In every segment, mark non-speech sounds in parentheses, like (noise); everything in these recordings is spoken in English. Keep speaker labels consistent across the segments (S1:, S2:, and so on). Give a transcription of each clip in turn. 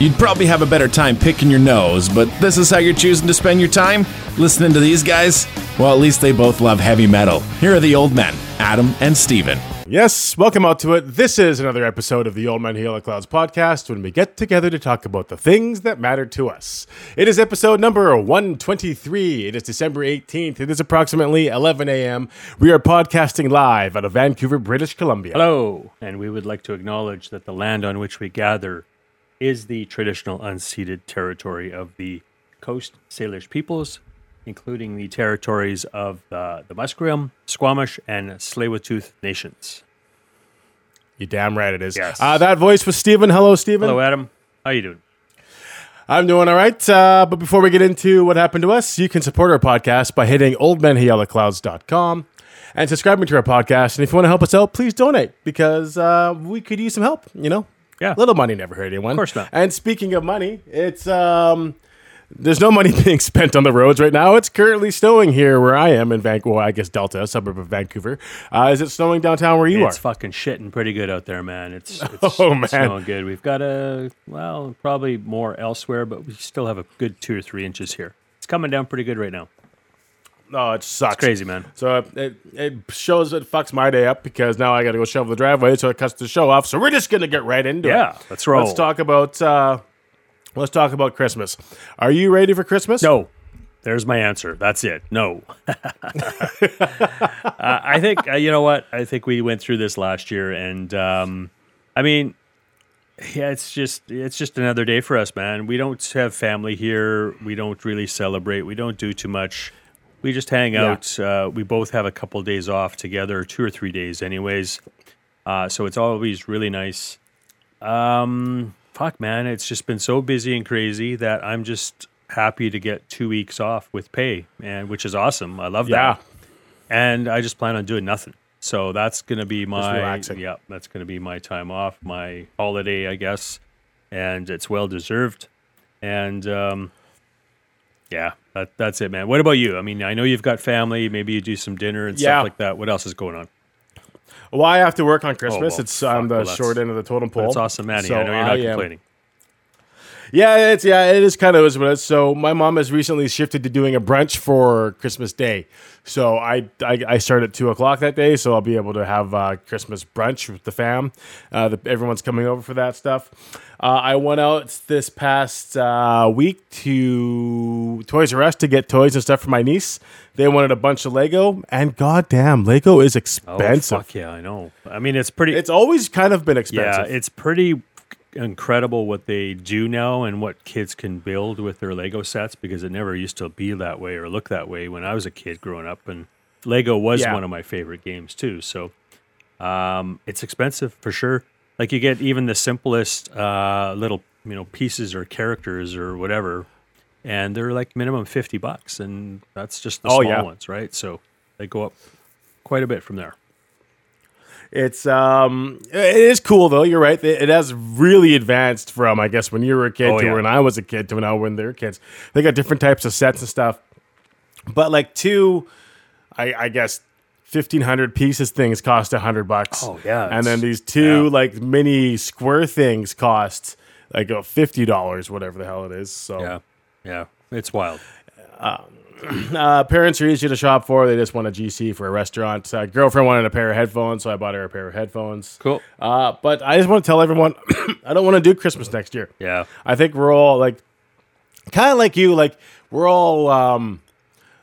S1: You'd probably have a better time picking your nose, but this is how you're choosing to spend your time? Listening to these guys? Well, at least they both love heavy metal. Here are the old men, Adam and Steven.
S2: Yes, welcome out to it. This is another episode of the Old Man Heal the Clouds podcast when we get together to talk about the things that matter to us. It is episode number 123. It is December 18th. It is approximately 11 a.m. We are podcasting live out of Vancouver, British Columbia.
S3: Hello, and we would like to acknowledge that the land on which we gather is the traditional unceded territory of the Coast Salish peoples, including the territories of uh, the Musqueam, Squamish, and Tsleil-Waututh nations.
S2: You damn right it is.
S3: Yes.
S2: Uh, that voice was Stephen. Hello, Stephen.
S3: Hello, Adam. How you doing?
S2: I'm doing all right. Uh, but before we get into what happened to us, you can support our podcast by hitting oldmenhealtheclouds.com and subscribing to our podcast. And if you want to help us out, please donate because uh, we could use some help, you know?
S3: Yeah.
S2: Little money never hurt anyone. Of
S3: course not.
S2: And speaking of money, it's um there's no money (laughs) being spent on the roads right now. It's currently snowing here where I am in Vancouver. Well, I guess Delta, a suburb of Vancouver. Uh, is it snowing downtown where you
S3: it's
S2: are?
S3: It's fucking shitting pretty good out there, man. It's, (laughs) it's
S2: Oh, man.
S3: snowing good. We've got a well, probably more elsewhere, but we still have a good two or three inches here. It's coming down pretty good right now.
S2: Oh, it sucks.
S3: Crazy, man.
S2: So it, it shows it fucks my day up because now I got to go shovel the driveway, so it cuts the show off. So we're just gonna get right into it.
S3: Yeah, let's roll.
S2: Let's talk about uh, let's talk about Christmas. Are you ready for Christmas?
S3: No. There's my answer. That's it. No. (laughs) uh, I think, uh, you know what? I think we went through this last year. And, um, I mean, yeah, it's just it's just another day for us, man. We don't have family here. We don't really celebrate. We don't do too much. We just hang
S2: Yeah.
S3: out. Uh, we both have a couple days off together, two or three days, anyways. Uh, so it's always really nice. Um, fuck, man, it's just been so busy and crazy that I'm just happy to get two weeks off with pay, and which is awesome. I love
S2: Yeah.
S3: that. And I just plan on doing nothing. So that's gonna be my
S2: relaxing.
S3: yeah, that's gonna be my time off, my holiday, I guess, and it's well deserved. And um, yeah, that, that's it, man. What about you? I mean, I know you've got family. Maybe you do some dinner and
S2: Yeah.
S3: stuff like that. What else is going on?
S2: Well, I have to work on oh, Christmas.
S3: well,
S2: it's on
S3: fuck,
S2: the
S3: well,
S2: short end of the totem pole.
S3: That's awesome, Manny.
S2: So
S3: I know you're not
S2: I am-
S3: complaining.
S2: Yeah, it's yeah, it is kind of is what it is. So my mom has recently shifted to doing a brunch for Christmas Day. So I I, I start at two o'clock that day, so I'll be able to have uh, Christmas brunch with the fam. Uh, the, everyone's coming over for that stuff. Uh, I went out this past uh, week to Toys R Us to get toys and stuff for my niece. They wanted a bunch of Lego, and goddamn, Lego is
S3: Oh,
S2: expensive.
S3: fuck yeah, I know. I mean, it's pretty.
S2: It's always kind of been expensive.
S3: yeah,
S2: expensive.
S3: it's pretty incredible what they do now and what kids can build with their Lego sets because it never used to be that way or look that way when I was a kid growing up. And Lego was
S2: Yeah.
S3: one of my favorite games too. So um, it's expensive for sure. Like you get even the simplest uh, little you know pieces or characters or whatever, and they're like minimum fifty bucks, and that's just the
S2: Oh,
S3: small
S2: yeah.
S3: ones, right? So they go up quite a bit from there.
S2: It's um, it is cool though. You're right. It, has really advanced from I guess when you were a kid
S3: Oh,
S2: to
S3: yeah.
S2: when I was a kid to now when they're kids. They got different types of sets and stuff. But like two, I, I guess fifteen hundred pieces things cost a hundred bucks.
S3: Oh, yeah,
S2: and then these two
S3: yeah.
S2: like mini square things cost like fifty dollars, whatever the hell it is. So
S3: Yeah, yeah, it's wild. (clears throat)
S2: uh, parents are easy to shop for. They just want a GC for a restaurant. Uh, girlfriend wanted a pair of headphones, so I bought her a pair of headphones.
S3: Cool.
S2: Uh, but I just want to tell everyone, (clears throat) I don't want to do Christmas next year.
S3: Yeah.
S2: I think we're all like, kind of like you, like we're all um,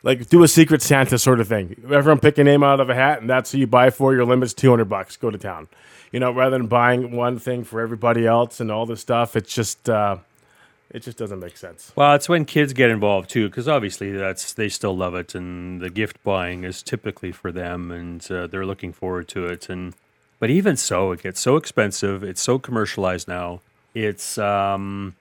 S2: like do a Secret Santa sort of thing. Everyone pick a name out of a hat, and that's who you buy for. Your limit's two hundred bucks. Go to town. You know, rather than buying one thing for everybody else and all this stuff, it's just uh, it just doesn't make sense.
S3: Well, it's when kids get involved too, because obviously that's they still love it, and the gift buying is typically for them, and uh, they're looking forward to it. And but even so, it gets so expensive. It's so commercialized now. It's um,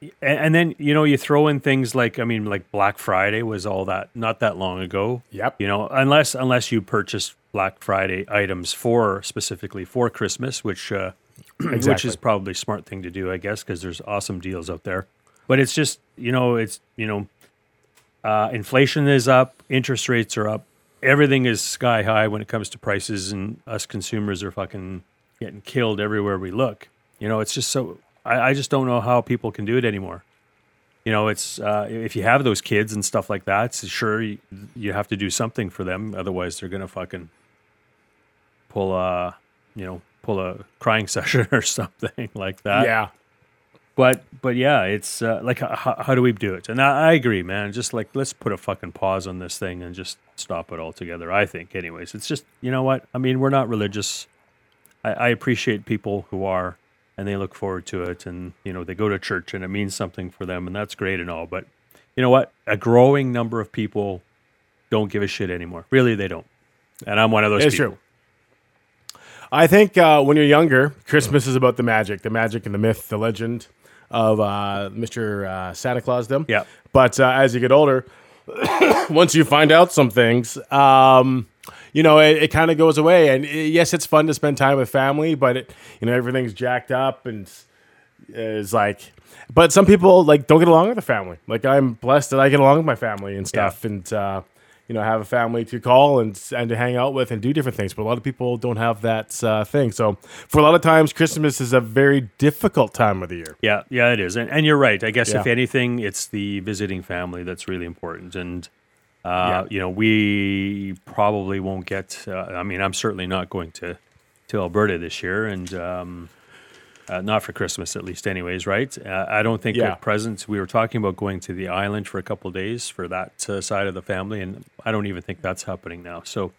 S3: and, and then you know you throw in things like I mean like Black Friday was all that not that long ago.
S2: Yep.
S3: You know, unless unless you purchase Black Friday items for specifically for Christmas, which uh, (clears throat) which is probably a smart thing to do, I guess, because there's awesome deals out there. But it's just you know it's you know uh, inflation is up, interest rates are up, everything is sky high when it comes to prices, and us consumers are fucking getting killed everywhere we look. You know, it's just so I, I just don't know how people can do it anymore. You know, it's uh, if you have those kids and stuff like that, so sure you, you have to do something for them. Otherwise, they're gonna fucking pull a, you know, pull a crying (laughs) session or something like that.
S2: yeah.
S3: But but yeah, it's uh, like how, how do we do it? And I, I agree, man. Just like let's put a fucking pause on this thing and just stop it altogether. I think, anyways. It's just you know what I mean. We're not religious. I, I appreciate people who are, and they look forward to it, and you know they go to church and it means something for them, and that's great and all. But you know what? A growing number of people don't give a shit anymore. Really, they don't. And I'm one of those
S2: It's
S3: people.
S2: true. I think uh, when you're younger, Christmas is about the magic, the magic and the myth, the legend of uh, Mr. Uh, Santa Claus. Them.
S3: Yeah.
S2: But uh, as you get older, (coughs) once you find out some things, um, you know, it, it kind of goes away. And uh, yes, it's fun to spend time with family, but it, you know, everything's jacked up and is like. But some people like don't get along with the family. Like I'm blessed that I get along with my family and stuff, and uh, you know have a family to call and and to hang out with and do different things. But a lot of people don't have that uh, thing. So for a lot of times, Christmas is a very difficult time of the year.
S3: Yeah, yeah, it is, and, and you're right. I guess if anything, it's the visiting family that's really important, and uh,
S2: Yeah.
S3: you know, we probably won't get. Uh, I mean, I'm certainly not going to to Alberta this year, and um, uh, not for Christmas at least, anyways. Right? Uh, I don't think
S2: Yeah.
S3: at present we were talking about going to the island for a couple of days for that uh, side of the family, and I don't even think that's happening now. So,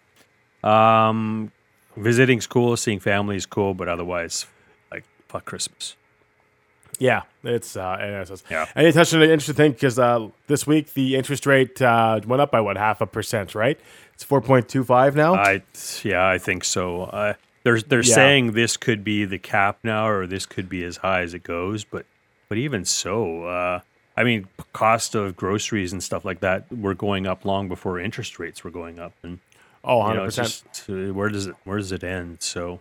S3: um, visiting's cool, seeing family is cool, but otherwise, like fuck Christmas.
S2: Yeah, it's uh, and it's,
S3: Yeah.
S2: And you touched on an interesting thing because uh, this week the interest rate uh, went up by what half a percent, right? It's four point two five now.
S3: I yeah, I think so. Uh, they're they're
S2: Yeah.
S3: saying this could be the cap now, or this could be as high as it goes. But but even so, uh, I mean, cost of groceries and stuff like that were going up long before interest rates were going up, and
S2: oh,
S3: you
S2: 100
S3: know, it's
S2: percent.
S3: just uh, where does it where does it end? So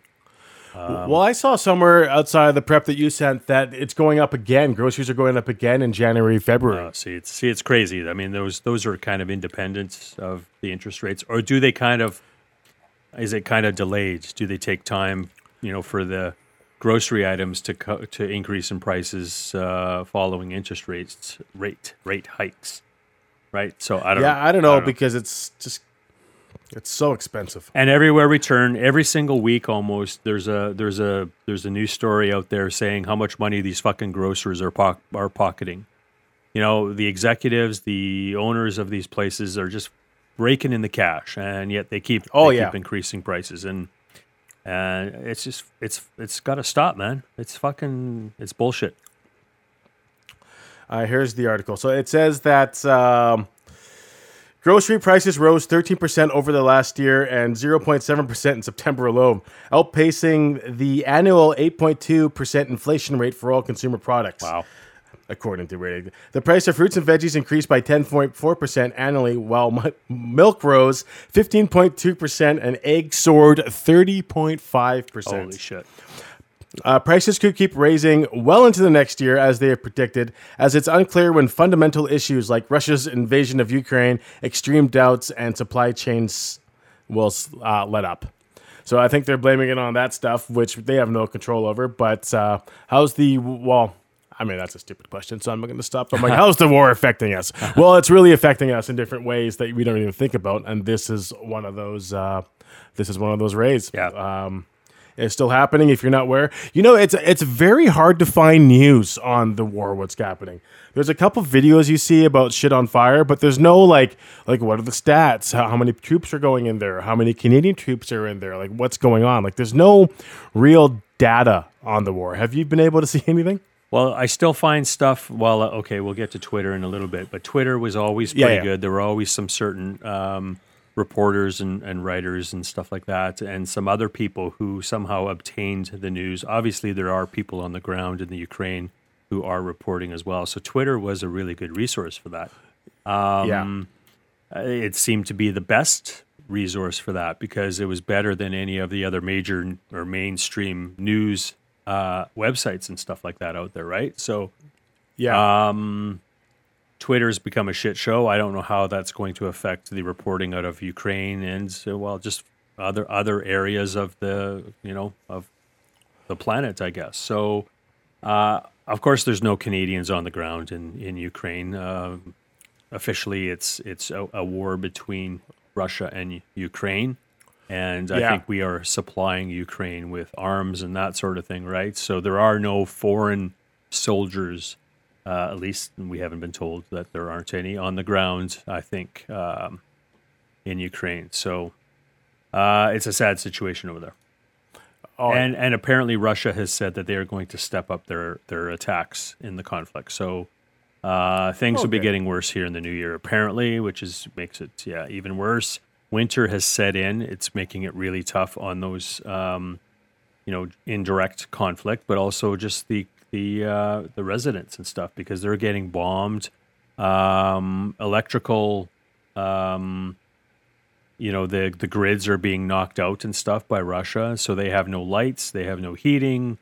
S2: well, I saw somewhere outside of the prep that you sent that it's going up again. Groceries are going up again in January, February.
S3: uh, see, it's see, it's crazy. I mean, those those are kind of independent of the interest rates, or do they kind of? Is it kind of delayed? Do they take time, you know, for the grocery items to co- to increase in prices uh, following interest rates rate rate hikes? Right. So I don't.
S2: yeah,
S3: know.
S2: I don't know because it's just it's so expensive.
S3: And everywhere we turn, every single week almost, there's a there's a there's a new story out there saying how much money these fucking grocers are poc- are pocketing. You know, the executives, the owners of these places are just raking in the cash, and yet they keep
S2: Oh,
S3: they
S2: yeah.
S3: keep increasing prices, and and it's just it's it's got to stop, man. It's fucking it's bullshit.
S2: Uh, here's the article. So it says that um, grocery prices rose 13% over the last year and 0.7% in September alone, outpacing the annual 8.2% inflation rate for all consumer products.
S3: Wow.
S2: According to rating, the price of fruits and veggies increased by 10.4% annually, while mi- milk rose 15.2% and eggs soared 30.5%.
S3: Holy shit.
S2: Uh, prices could keep raising well into the next year, as they have predicted, as it's unclear when fundamental issues like Russia's invasion of Ukraine, extreme doubts, and supply chains will uh, let up. So I think they're blaming it on that stuff, which they have no control over. But uh, how's the well? I mean, that's a stupid question, so I'm not going to stop. I'm (laughs) like, how's the war affecting us? (laughs) Well, it's really affecting us in different ways that we don't even think about, and this is one of those. Uh, this is one of those rays.
S3: Yeah.
S2: Um, it's still happening if you're not aware. You know, it's it's very hard to find news on the war, what's happening. There's a couple videos you see about shit on fire, but there's no like like what are the stats? How, how many troops are going in there? How many Canadian troops are in there? Like what's going on? Like there's no real data on the war. Have you been able to see (laughs) anything?
S3: Well, I still find stuff. Well, uh, okay, we'll get to Twitter in a little bit, but Twitter was always pretty
S2: yeah.
S3: good. There were always some certain um, reporters and, and writers and stuff like that, and some other people who somehow obtained the news. Obviously, there are people on the ground in the Ukraine who are reporting as well. So Twitter was a really good resource for that.
S2: yeah.
S3: Uh, It seemed to be the best resource for that because it was better than any of the other major or mainstream news uh, websites and stuff like that out there, right? So
S2: Yeah.
S3: Um, Twitter's become a shit show. I don't know how that's going to affect the reporting out of Ukraine and uh, well, just other other areas of the you know of the planet, I guess. So uh, of course, there's no Canadians on the ground in in Ukraine. Um, officially, it's it's a, a war between Russia and Ukraine, and I
S2: Yeah.
S3: think we are supplying Ukraine with arms and that sort of thing, right? So there are no foreign soldiers. Uh, at least we haven't been told that there aren't any on the ground. I think um, in Ukraine. So uh, it's a sad situation over there.
S2: Oh,
S3: And and apparently Russia has said that they are going to step up their their attacks in the conflict. So uh, things will be getting worse here in the new year, apparently, which is makes it yeah even worse. Winter has set in; it's making it really tough on those um, you know indirect conflict, but also just the the uh, the residents and stuff because they're getting bombed. Um, electrical um, you know the the grids are being knocked out and stuff by Russia, so they have no lights, they have no heating,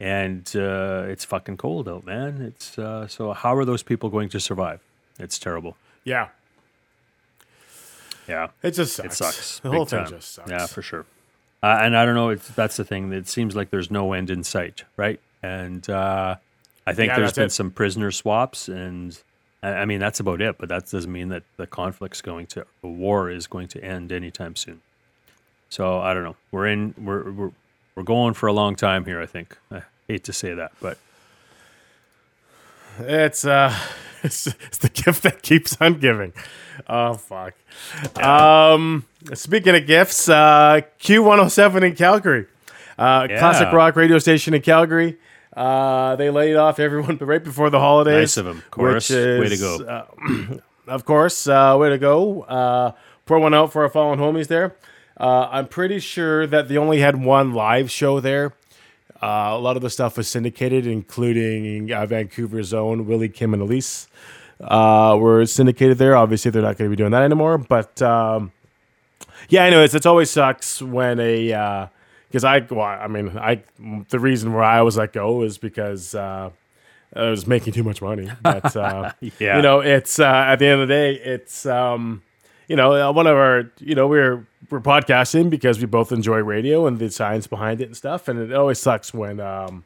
S3: and uh, it's fucking cold out, man. It's uh, so how are those people going to survive? It's terrible.
S2: yeah.
S3: Yeah,
S2: It just sucks.
S3: it sucks.
S2: The whole thing
S3: time.
S2: just sucks.
S3: Yeah, for sure. Uh, and I don't know. It's, that's the thing. It seems like there's no end in sight, right? And uh, I think
S2: Yeah,
S3: there's been
S2: it.
S3: some prisoner swaps, and I I mean that's about it. But that doesn't mean that the conflict's going to, the war is going to end anytime soon. So I don't know. We're in. We're we're we're going for a long time here. I think. I hate to say that, but
S2: It's uh, it's, it's the gift that keeps on giving. Oh fuck. Um, speaking of gifts, uh, Q107 in Calgary, uh,
S3: Yeah.
S2: classic rock radio station in Calgary. Uh, they laid off everyone (laughs) right before the holidays.
S3: Nice of 'em. Corus,
S2: which
S3: way to go.
S2: uh, (clears throat) of course, uh, way to go. Uh, pour one out for our fallen homies there. Uh, I'm pretty sure that they only had one live show there. Uh, a lot of the stuff was syndicated, including uh, Vancouver's own Willie Kim and Elise uh, were syndicated there. Obviously, they're not going to be doing that anymore. But um, yeah, anyways, it always sucks when a because I well, I mean, I the reason why I was let go is because uh, I was making too much money. (laughs) But uh,
S3: Yeah.
S2: you know, it's uh, at the end of the day, it's um, you know, uh, one of our, you know, we're we're podcasting because we both enjoy radio and the science behind it and stuff, and it always sucks when um,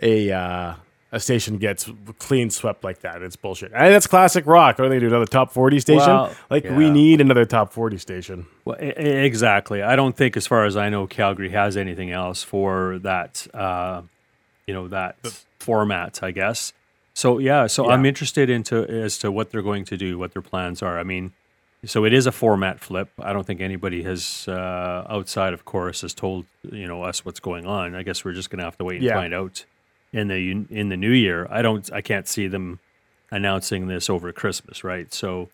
S2: a uh, a station gets clean swept like that. It's bullshit, and that's classic rock. What are they do? Another top forty station?
S3: Well,
S2: like we need another top forty station.
S3: Well, e- exactly. I don't think, as far as I know, Calgary has anything else for that. Uh, you know that format, I guess. So yeah, so I'm interested into as to what they're going to do, what their plans are. I mean, so it is a format flip. I don't think anybody has uh, outside of Corus has told you know us what's going on. I guess we're just gonna have to wait and
S2: Yeah.
S3: find out in the in the new year. I don't. I can't see them announcing this over Christmas, right? So.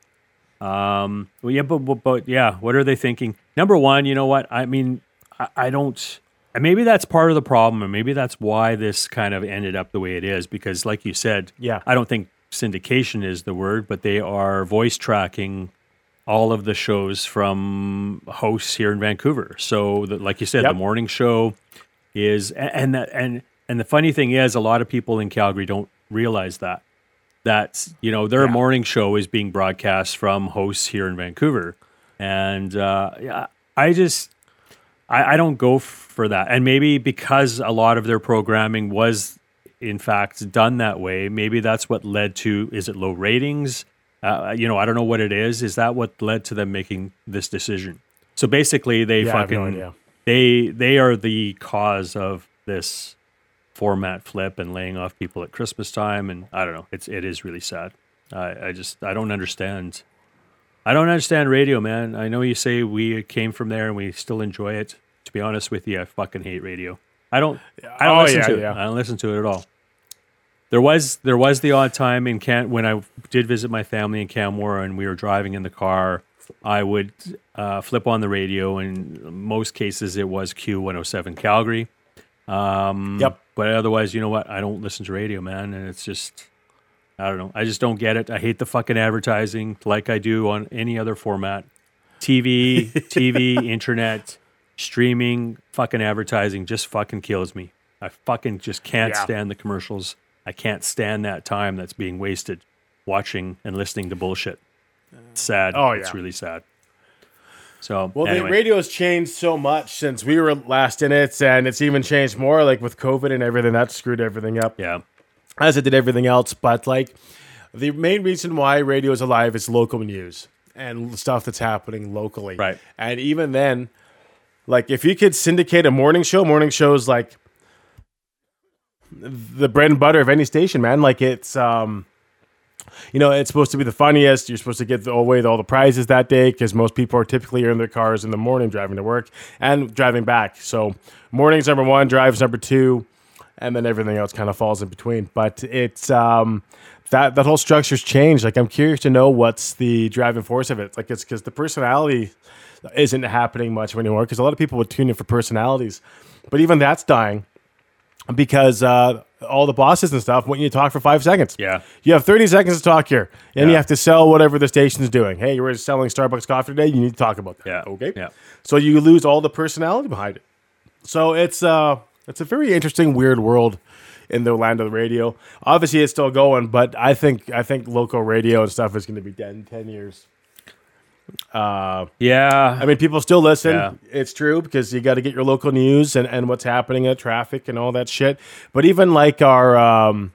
S3: Um. Well, yeah, but, but but yeah, what are they thinking? Number one, you know what? I mean, I, I don't. And maybe that's part of the problem, and maybe that's why this kind of ended up the way it is. Because, like you said,
S2: Yeah.
S3: I don't think syndication is the word, but they are voice tracking all of the shows from hosts here in Vancouver. So, the, like you said,
S2: Yep.
S3: the morning show is, and that, and and the funny thing is, a lot of people in Calgary don't realize that that you know their
S2: Yeah.
S3: morning show is being broadcast from hosts here in Vancouver, and uh, yeah, I just I, I don't go f- for that, and maybe because a lot of their programming was in fact done that way, maybe that's what led to is it low ratings? Uh, you know, I don't know what it is. Is that what led to them making this decision? So basically, they
S2: Yeah,
S3: fucking
S2: no
S3: they they are the cause of this format flip and laying off people at Christmas time, and I don't know. It's it is really sad. I, I just I don't understand. I don't understand radio, man. I know you say we came from there and we still enjoy it. To be honest with you, I fucking hate radio. I don't. I don't
S2: Oh,
S3: listen
S2: yeah,
S3: to
S2: yeah.
S3: it. I don't listen to it at all. There was there was the odd time in Can when I did visit my family in Canmore and we were driving in the car. I would uh, flip on the radio, and in most cases it was Q107 Calgary. Um,
S2: Yep.
S3: But otherwise, you know what? I don't listen to radio, man, and it's just I don't know. I just don't get it. I hate the fucking advertising like I do on any other format. TV, (laughs) TV, internet, streaming, fucking advertising just fucking kills me. I fucking just can't
S2: Yeah.
S3: stand the commercials. I can't stand that time that's being wasted watching and listening to bullshit. It's sad.
S2: Oh, yeah.
S3: It's really sad. So,
S2: Well,
S3: anyway.
S2: the radio's changed so much since we were last in it, and it's even changed more. Like with COVID and everything, that screwed everything up.
S3: yeah.
S2: as it did everything else. But like the main reason why radio is alive is local news and stuff that's happening locally.
S3: Right.
S2: And even then, like if you could syndicate a morning show, morning shows like the bread and butter of any station, man. Like it's um you know, it's supposed to be the funniest. You're supposed to get the away with all the prizes that day because most people are typically in their cars in the morning driving to work and driving back. So morning's number one, drives number two, and then everything else kind of falls in between. But it's um, that that whole structure's changed. Like I'm curious to know what's the driving force of it. Like it's because the personality isn't happening much anymore because a lot of people would tune in for personalities, but even that's dying because uh, all the bosses and stuff want you to talk for five seconds.
S3: Yeah.
S2: You have 30 seconds to talk here, and you have to sell whatever the station's doing. Hey, you were selling Starbucks coffee today. You need to talk about that.
S3: Yeah.
S2: Okay.
S3: Yeah.
S2: So you lose all the personality behind it. So it's uh, it's a very interesting, weird world in the land of the radio. Obviously, it's still going, but I think I think local radio and stuff is going to be dead in 10 years.
S3: Yeah.
S2: I mean, people still listen.
S3: Yeah.
S2: It's true because you got to get your local news and, and what's happening at traffic and all that shit. But even like our um,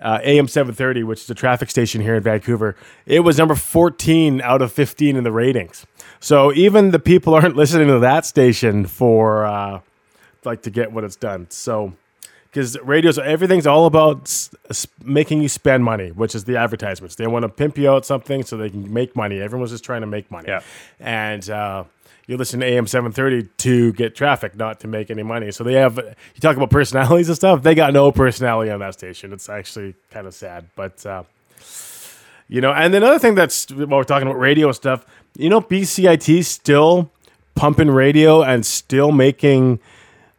S2: uh, AM 730, which is a traffic station here in Vancouver, it was number 14 out of 15 in the ratings. So even the people (laughs) aren't listening to that station for uh, like to get what it's done. So because radios, everything's all about making you spend money, which is the advertisements. They want to pimp you out something so they can make money. Everyone's just trying to make money.
S3: Yeah.
S2: And uh, you listen to AM 730 to get traffic, not to make any money. So they have, you talk about personalities and stuff, they got no personality on that station. It's actually kind of sad. But, uh, you know, and another thing that's, while we're talking about radio stuff, you know, BCIT still pumping radio and still making,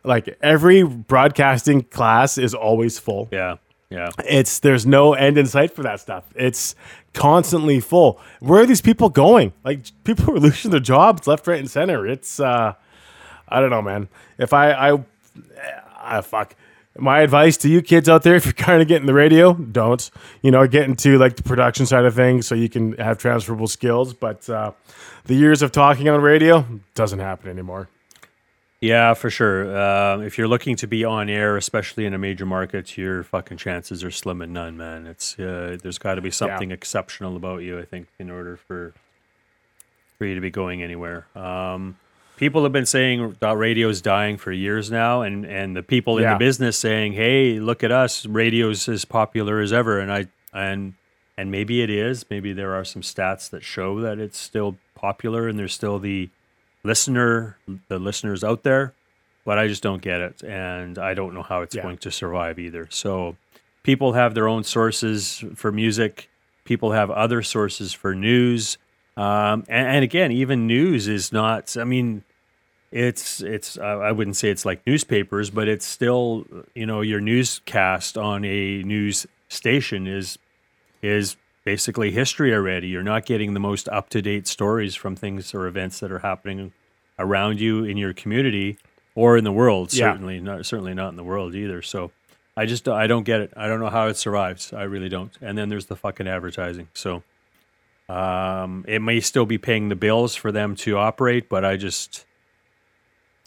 S2: like, every broadcasting class is always full
S3: yeah. Yeah.
S2: it's there's no end in sight for that stuff. It's constantly full. Where are these people going? Like people are (laughs) losing their jobs left, right, and center. It's uh, I don't know, man. If I I, I fuck. My advice to you kids out there, if you're (laughs) kind of getting the radio, don't. You know, get into like the production side of things so you can have transferable skills. But uh, the years of talking on radio doesn't happen anymore.
S3: Yeah, for sure. Uh, if you're looking to be on air, especially in a major market, your fucking chances are slim and none, man. It's uh, there's got to be something exceptional about you, I think, in order for for you to be going anywhere. Um, people have been saying that radio's dying for years now, and and the people in the business saying, "Hey, look at us, radio's as popular as ever." And I and and maybe it is. Maybe there are some stats that show that it's still popular, and there's still the listener, the listeners out there, but I just don't get it, and I don't know how it's
S2: Yeah.
S3: going to survive either. So, people have their own sources for music. People have other sources for news, um, and, and again, even news is not. I mean, it's it's. I I wouldn't say it's like newspapers, but it's still you know your newscast on a news station is is basically history already. You're not getting the most up to date stories from things or events that are happening around you in your community or in the world.
S2: Yeah.
S3: Certainly not. Certainly not in the world either. So I just I don't get it. I don't know how it survives. I really don't. And then there's the fucking advertising. So um, it may still be paying the bills for them to operate, but I just.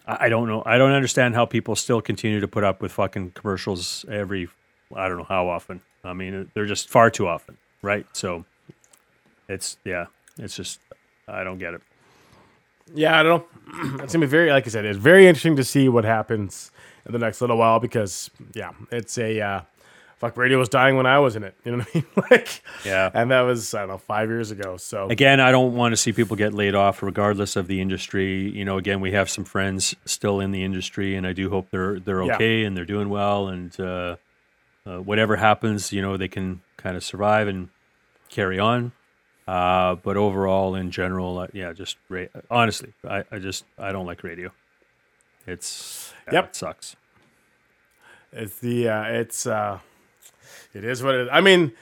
S3: I I don't know. I don't understand how people still continue to put up with fucking commercials every. I don't know how often. I mean, they're just far too often, right? So, it's yeah, it's just I don't get it.
S2: Yeah, I don't know. (clears throat) It's gonna be very, like I said, it's very interesting to see what happens in the next little while because, yeah, it's a uh, fuck. Radio was dying when I was in it. You know what I mean? (laughs) like,
S3: Yeah.
S2: and that was I don't know five years ago. So
S3: Again, I don't want to see people get laid off, regardless of the industry. You know, again, we have some friends still in the industry, and I do hope they're they're
S2: Yeah.
S3: okay and they're doing well, and uh, uh, whatever happens, you know, they can kind of survive and carry on. Uh, but overall, in general, uh, yeah, just ra- honestly, I, I just I don't like radio. It's yeah,
S2: Yep.
S3: it sucks.
S2: it's the uh, it's uh, it is what it. I mean,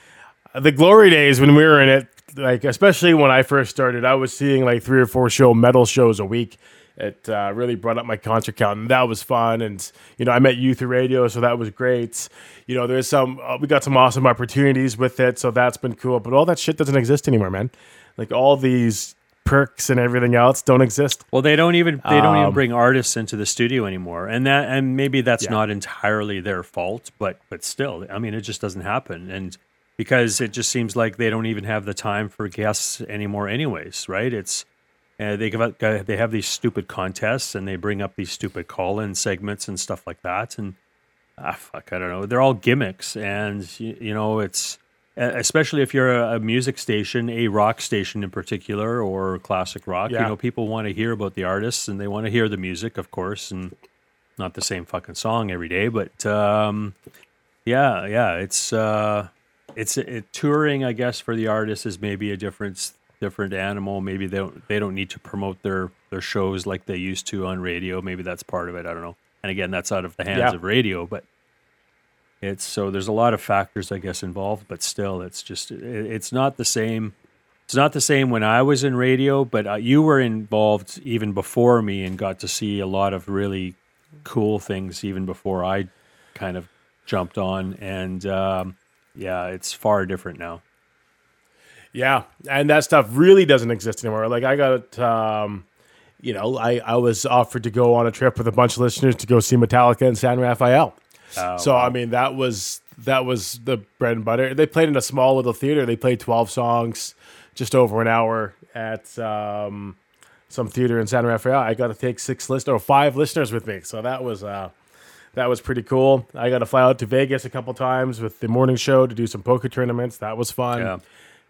S2: the glory days when we were in it, like especially when I first started, I was seeing like three or four show metal shows a week. It uh, really brought up my concert count, and that was fun. And you know, I met you through radio, so that was great. You know, there's some uh, we got some awesome opportunities with it, so that's been cool. But all that shit doesn't exist anymore, man. Like all these perks and everything else don't exist.
S3: Well, they don't even they don't even
S2: Um,
S3: bring artists into the studio anymore, and that and maybe that's
S2: Yeah.
S3: not entirely their fault, but but still, I mean, it just doesn't happen, and because it just seems like they don't even have the time for guests anymore, anyways, right? It's uh, they give out, uh, they have these stupid contests, and they bring up these stupid call-in segments and stuff like that, and ah, fuck, I don't know, they're all gimmicks, and you, you know, it's especially if you're a, a music station, a rock station in particular, or classic rock.
S2: yeah.
S3: You know, people want to hear about the artists and they want to hear the music, of course, and not the same fucking song every day. But um, yeah, yeah, it's uh, it's it, touring. I guess for the artists is maybe a different different animal. Maybe they don't they don't need to promote their their shows like they used to on radio. Maybe that's part of it. I don't know. And again, that's out of the hands
S2: Yeah.
S3: of radio, but it's so there's a lot of factors, I guess, involved, but still, it's just it, it's not the same. It's not the same when I was in radio, but uh, you were involved even before me and got to see a lot of really cool things even before I kind of jumped on. And um, yeah, it's far different now.
S2: Yeah, and that stuff really doesn't exist anymore. Like I got, um, you know, I I was offered to go on a trip with a bunch of listeners to go see Metallica in San Rafael.
S3: Oh,
S2: so I mean, that was that was the bread and butter. They played in a small little theater. They played twelve songs, just over an hour at um, some theater in San Rafael. I got to take six listeners or five listeners with me. So that was uh, that was pretty cool. I got to fly out to Vegas a couple times with the morning show to do some poker tournaments. That was fun.
S3: Yeah.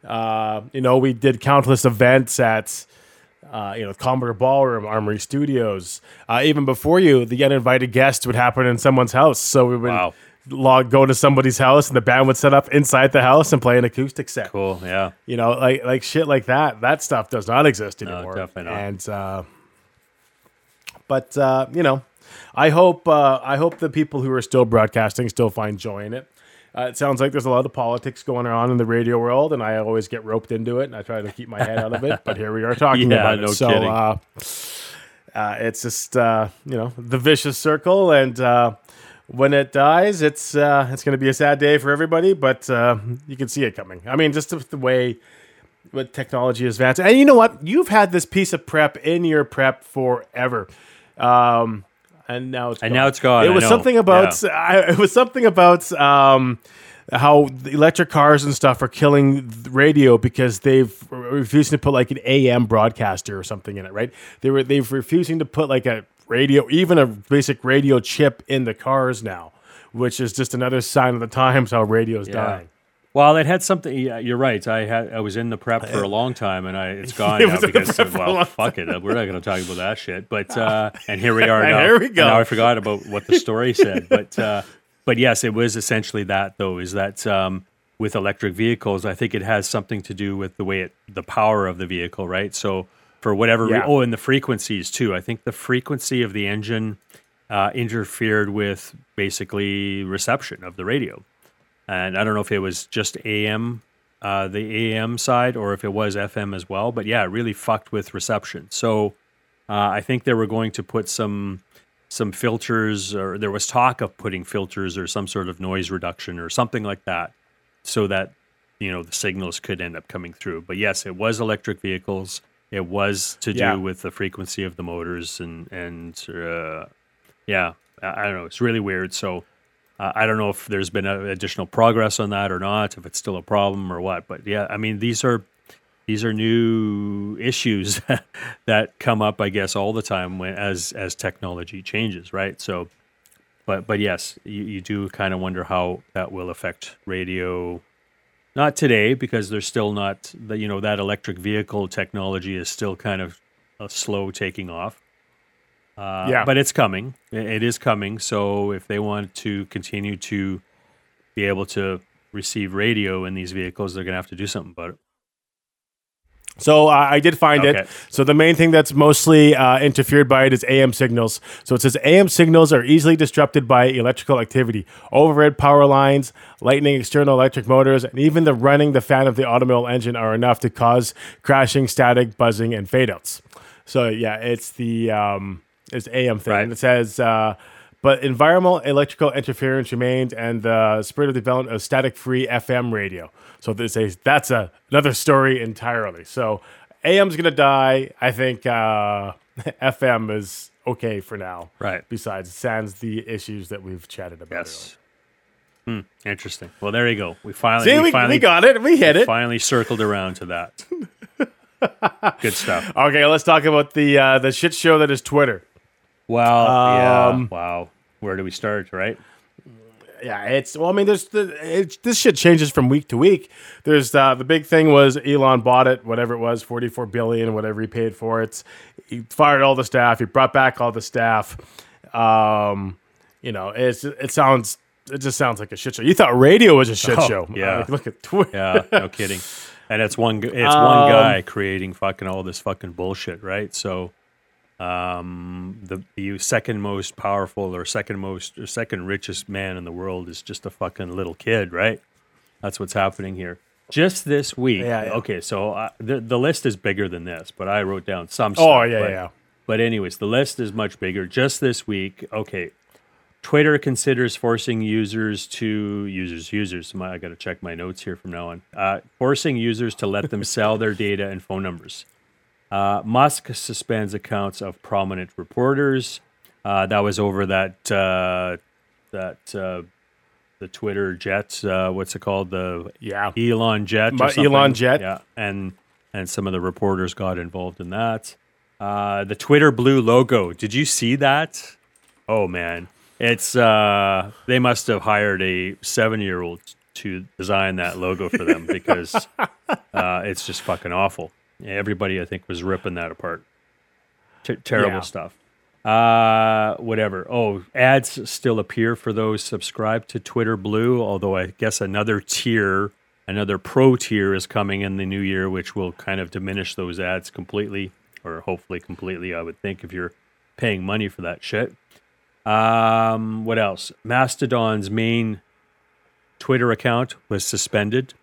S2: Uh, you know, we did countless events at, uh, you know, Commodore Ballroom, Armory Studios. Uh, even before you, the uninvited guest would happen in someone's house. So we would
S3: Wow.
S2: log go to somebody's house, and the band would set up inside the house and play an acoustic set.
S3: Cool. Yeah.
S2: You know, like like shit like that. That stuff does not exist anymore.
S3: definitely not.
S2: And uh, but uh, you know, I hope uh, I hope the people who are still broadcasting still find joy in it. Uh, it sounds like there's a lot of politics going on in the radio world, and I always get roped into it, and I try to keep my head out of it. But here we are (laughs) talking
S3: Yeah,
S2: about
S3: no
S2: it. So
S3: kidding.
S2: uh, uh, it's just uh, you know the vicious circle, and uh, when it dies, it's uh, it's going to be a sad day for everybody. But uh, you can see it coming. I mean, just the, way what technology is advancing. And you know what? You've had this piece of prep in your prep forever. Um, and now it's
S3: And
S2: gone.
S3: now it's gone,
S2: It
S3: I
S2: was
S3: know.
S2: something about (laughs) I, it was something about um, how the electric cars and stuff are killing radio because they've refused to put like an AM broadcaster or something in it, right? They were they've refusing to put like a radio, even a basic radio chip in the cars now, which is just another sign of the times how radio's dying.
S3: Well, it had something. Yeah, you're right. I had I was in the prep for a long time, and I it's (laughs) gone
S2: It
S3: now
S2: was in the
S3: because
S2: a
S3: well, fuck it. We're not going to talk about that shit. But (laughs) uh, and here we are
S2: And
S3: now.
S2: here we
S3: And
S2: go.
S3: Now I forgot about what the story (laughs) said, but uh, but yes, it was essentially that though. Is that um, with electric vehicles? I think it has something to do with the way it the power of the vehicle, right? So for whatever re- oh, and the frequencies too. I think the frequency of the engine uh, interfered with basically reception of the radio and I don't know if it was just AM, uh, the AM side, or if it was FM as well. But yeah, it really fucked with reception. So uh, I think they were going to put some some filters, or there was talk of putting filters or some sort of noise reduction or something like that, so that you know the signals could end up coming through. But yes, it was electric vehicles. It was to do
S2: Yeah.
S3: with the frequency of the motors and and uh, yeah, I I don't know. It's really weird. So. Uh, I don't know if there's been uh additional progress on that or not, if it's still a problem or what. But yeah, I mean these are these are new issues (laughs) that come up, I guess, all the time when as as technology changes, right? So, but but yes, you, you do kind of wonder how that will affect radio. Not today because there's still not the you know that electric vehicle technology is still kind of uh, slow taking off. Uh,
S2: Yeah.
S3: but it's coming. It- is coming. So if they want to continue to be able to receive radio in these vehicles, they're going to have to do something about it.
S2: So uh, I did find
S3: Okay.
S2: it. So the main thing that's mostly uh, interfered by it is AM signals. So it says AM signals are easily disrupted by electrical activity, overhead power lines, lightning, external electric motors, and even the running the fan of the automobile engine are enough to cause crashing, static, buzzing, and fadeouts. So yeah, it's the um, it's AM thing.
S3: Right.
S2: And it says. Uh, but environmental electrical interference remained, and the spirit of development of static-free FM radio. So this is that's a another story entirely. So AM's gonna die. I think uh, (laughs) FM is okay for now.
S3: Right.
S2: Besides, sans the issues that we've chatted about.
S3: Yes. Hmm, interesting. Well, there you go. We finally,
S2: See,
S3: we,
S2: we,
S3: finally
S2: we got it. We hit it.
S3: finally circled around to that. (laughs) Good stuff.
S2: Okay, let's talk about the uh, the shit show that is Twitter.
S3: Well, yeah.
S2: Um,
S3: Wow. Where do we start? Right.
S2: Yeah, it's well. I mean, there's the it's, this shit changes from week to week. There's uh, the big thing was Elon bought it, whatever it was, forty four billion, whatever he paid for it. He fired all the staff. He brought back all the staff. Um, you know, it's it sounds it just sounds like a shit show. You thought radio was a shit (laughs)
S3: Oh,
S2: show? (laughs)
S3: yeah.
S2: Like, look at Twitter.
S3: Yeah. No kidding. And it's one. It's (laughs)
S2: Um,
S3: one guy creating fucking all this fucking bullshit, right? So, um, the the second most powerful or second most or second richest man in the world is just a fucking little kid, right? That's what's happening here. Just this week.
S2: Yeah, yeah.
S3: Okay, so uh, the the list is bigger than this, but I wrote down some. Stuff.
S2: Oh
S3: stuff,
S2: yeah,
S3: but-
S2: yeah.
S3: But anyways, the list is much bigger. Just this week, okay. Twitter considers forcing users to users users. My, I got to check my notes here from now on. Uh, forcing users to let them sell their data and phone numbers. Uh, Musk suspends accounts of prominent reporters. Uh, that was over that uh, that uh, the Twitter jet. Uh, what's it called? The
S2: Yeah.
S3: Elon Jet.
S2: My. Elon Jet.
S3: Yeah, and and some of the reporters got involved in that. Uh, the Twitter blue logo. Did you see that? Oh man, it's uh, they must have hired a seven-year-old to design that logo for them because (laughs) uh, it's just fucking awful. Everybody, I think, was ripping that apart. T- terrible
S2: Yeah.
S3: stuff. Uh, whatever. Oh, ads still appear for those subscribed to Twitter Blue, although I guess another tier, another pro tier is coming in the new year, which will kind of diminish those ads completely, or hopefully completely, I would think, if you're paying money for that shit. Um, what else? Mastodon's main Twitter account was suspended.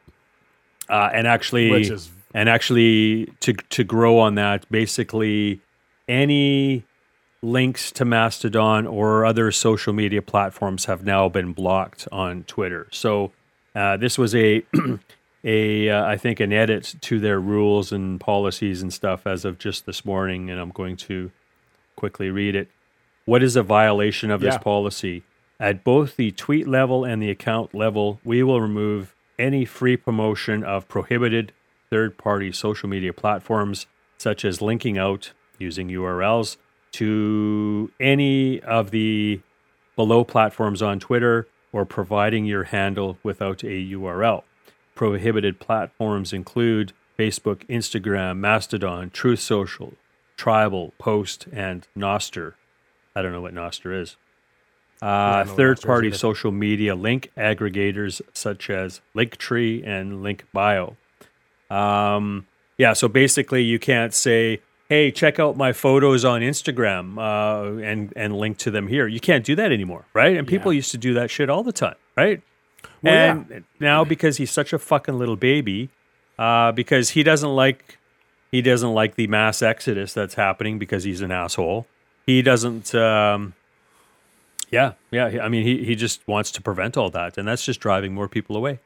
S3: Uh, and actually,
S2: Which is-
S3: and actually to to grow on that, basically any links to Mastodon or other social media platforms have now been blocked on Twitter. So uh, this was a (clears throat) a uh, I think an edit to their rules and policies and stuff as of just this morning, and I'm going to quickly read it. What is a violation of this policy? At both the tweet level and the account level, we will remove any free promotion of prohibited third party social media platforms, such as linking out using URLs to any of the below platforms on Twitter or providing your handle without a URL. Prohibited platforms include Facebook, Instagram, Mastodon, Truth Social, Tribel, Post, and Nostr. I don't know what Nostr is. Uh, third party social media link aggregators such as Linktree and LinkBio. Um, yeah, so basically, you can't say, "Hey, check out my photos on Instagram uh, and and link to them here." You can't do that anymore, right? And people
S2: Yeah.
S3: used to do that shit all the time, right?
S2: Well,
S3: and now because he's such a fucking little baby, uh, because he doesn't like he doesn't like the mass exodus that's happening because he's an asshole. He doesn't. Um, yeah, yeah. I mean, he he just wants to prevent all that, and that's just driving more people away.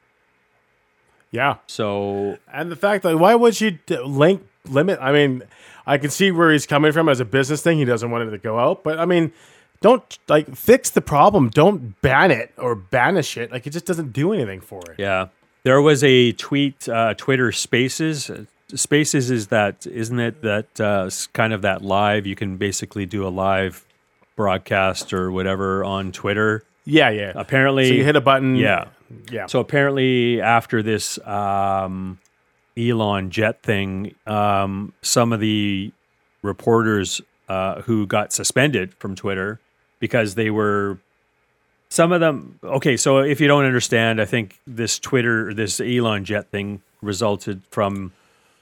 S2: Yeah.
S3: So
S2: And the fact that why would you link limit? I mean, I can see where he's coming from as a business thing. He doesn't want it to go out, but I mean, don't like fix the problem. Don't ban it or banish it. Like it just doesn't do anything for it.
S3: Yeah, there was a tweet, uh, Twitter Spaces. Spaces is that, isn't it? That uh, kind of that live. You can basically do a live broadcast or whatever on Twitter.
S2: Yeah, yeah.
S3: Apparently,
S2: so you hit a button.
S3: yeah.
S2: Yeah.
S3: So apparently, after this um, Elon jet thing, um, some of the reporters uh, who got suspended from Twitter because they were some of them. Okay, so if you don't understand, I think this Twitter, this Elon jet thing resulted from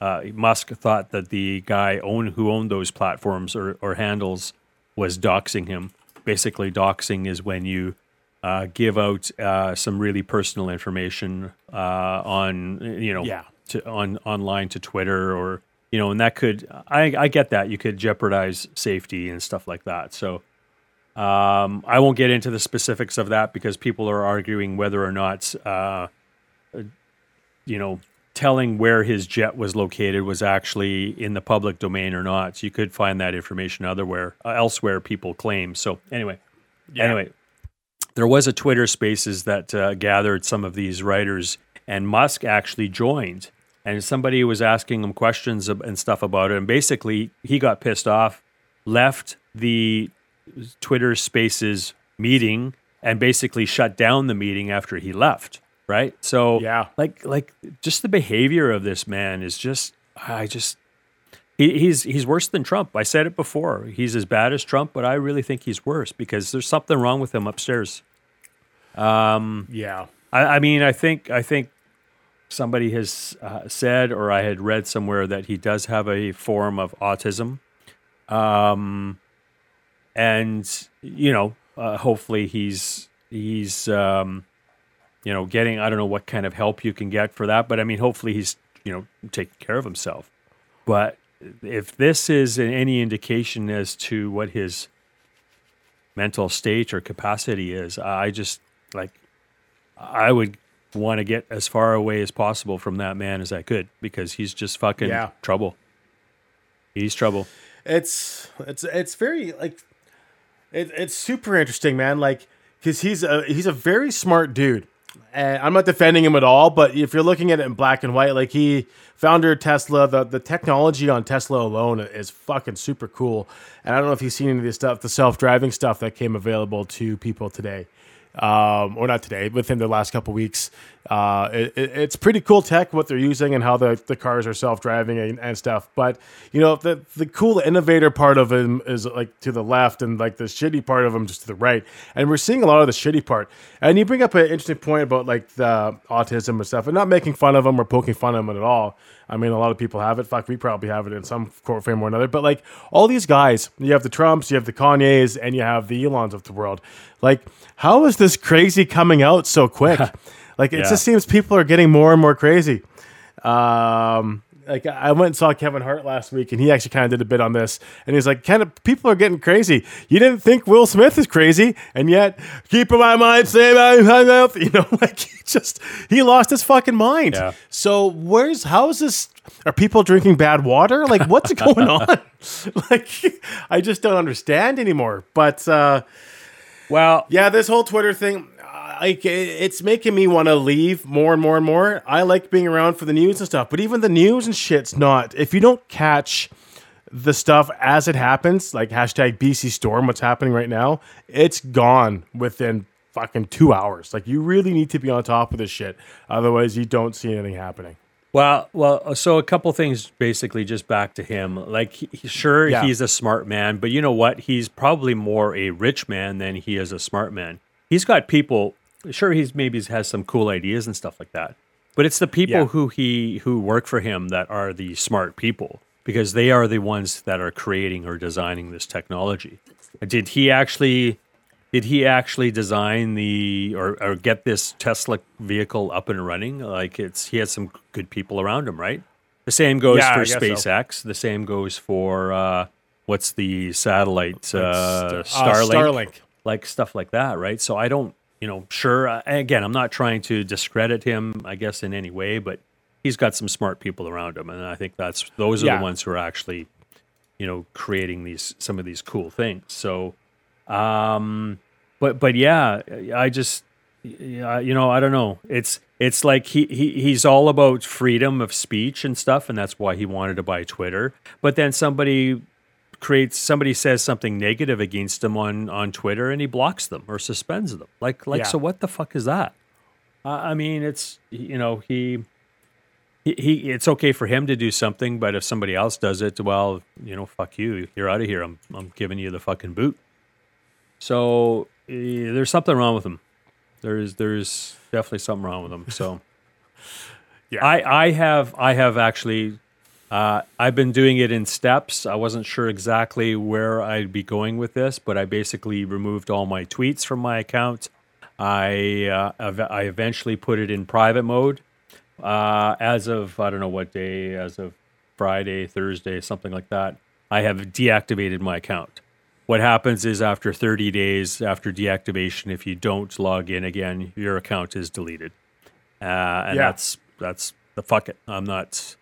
S3: uh, Musk thought that the guy own who owned those platforms or, or handles was doxing him. Basically, doxing is when you uh, give out uh, some really personal information uh, on you know
S2: Yeah.
S3: to, on online to Twitter or you know, and that could I, I get that you could jeopardize safety and stuff like that. So um, I won't get into the specifics of that because people are arguing whether or not uh, you know telling where his jet was located was actually in the public domain or not. So you could find that information otherwhere, uh, elsewhere. People claim. So anyway, anyway, there was a Twitter Spaces that uh, gathered some of these writers, and Musk actually joined. And somebody was asking him questions and stuff about it, and basically he got pissed off, left the Twitter Spaces meeting, and basically shut down the meeting after he left. Right. So
S2: Yeah.
S3: like like just the behavior of this man is just I just he, he's he's worse than Trump. I said it before. He's as bad as Trump, but I really think he's worse because there's something wrong with him upstairs.
S2: Yeah.
S3: I, I mean, I think I think somebody has uh, said, or I had read somewhere that he does have a form of autism, um, and you know, uh, hopefully he's he's um, you know getting. I don't know what kind of help you can get for that, but I mean, hopefully he's you know taking care of himself. But if this is any indication as to what his mental state or capacity is, I just like I would want to get as far away as possible from that man as I could because he's just fucking
S2: Yeah.
S3: trouble. He's trouble.
S2: it's it's it's very like it, it's super interesting man like because he's a he's a very smart dude and i'm not defending him at all but if you're looking at it in black and white like he founder tesla the, the technology on tesla alone is fucking super cool and i don't know if you've seen any of this stuff the self-driving stuff that came available to people today um, or not today, within the last couple weeks. Uh, it, it- it's pretty cool tech what they're using and how the, the cars are self driving and, and stuff. But you know, the the cool innovator part of him is like to the left, and like the shitty part of him just to the right. And we're seeing a lot of the shitty part. And you bring up an interesting point about like the autism and stuff, and not making fun of them or poking fun of them at all. I mean, a lot of people have it. Fuck, we probably have it in some court frame or another. But like all these guys, you have the Trumps, you have the Kanyes, and you have the Elons of the world. Like, how is this crazy coming out so quick? (laughs) like, it
S3: Yeah.
S2: just seems people are getting more and more crazy. Um, like I went and saw Kevin Hart last week, and he actually kind of did a bit on this, and he's like, "Kind of people are getting crazy. You didn't think Will Smith is crazy, and yet keep my mind same my mouth." (laughs) You know, like he just he lost his fucking mind.
S3: Yeah.
S2: So where's how is this? Are people drinking bad water? Like what's (laughs) going on? (laughs) like I just don't understand anymore. But uh,
S3: Well,
S2: yeah, this whole Twitter thing, like it's making me want to leave more and more and more. I like being around for the news and stuff, but even the news and shit's not. If you don't catch the stuff as it happens, like hashtag BC Storm, what's happening right now, it's gone within fucking two hours. Like you really need to be on top of this shit, otherwise you don't see anything happening.
S3: Well, well, so a couple things basically just back to him. Like, he, sure,
S2: Yeah.
S3: he's a smart man, but you know what? He's probably more a rich man than he is a smart man. He's got people. Sure, he's maybe has some cool ideas and stuff like that, but it's the people
S2: Yeah.
S3: who he who work for him that are the smart people because they are the ones that are creating or designing this technology. Did he actually? Did he actually design the or, or get this Tesla vehicle up and running? Like it's he had some good people around him, right? The same goes
S2: Yeah,
S3: for
S2: guess so.
S3: SpaceX. The same goes for uh, what's the satellite uh,
S2: Uh,
S3: Starlink,
S2: Starlink.
S3: like stuff like that, right? So I don't, you know, sure. uh, Again, I'm not trying to discredit him, I guess, in any way, but he's got some smart people around him, and I think that's those are
S2: Yeah.
S3: the ones who are actually, you know, creating these some of these cool things. So, um, but but yeah, I just, you know, I don't know. It's it's like he, he he's all about freedom of speech and stuff, and that's why he wanted to buy Twitter. But then somebody creates somebody says something negative against him on on Twitter, and he blocks them or suspends them. Like like
S2: Yeah.
S3: so, what the fuck is that? I I mean, it's you know he. He, he, it's okay for him to do something, but if somebody else does it, well, you know, fuck you. You're out of here. I'm, I'm giving you the fucking boot. So eh, there's something wrong with him. There's, there's definitely something wrong with him. So, (laughs)
S2: Yeah.
S3: I, I have, I have actually, uh, I've been doing it in steps. I wasn't sure exactly where I'd be going with this, but I basically removed all my tweets from my account. I, uh, ev- I eventually put it in private mode uh, as of I don't know what day, as of Friday, Thursday, something like that, I have deactivated my account. What happens is after 30 days after deactivation, if you don't log in again, your account is deleted, uh, and
S2: Yeah.
S3: that's that's the fuck it. I'm not.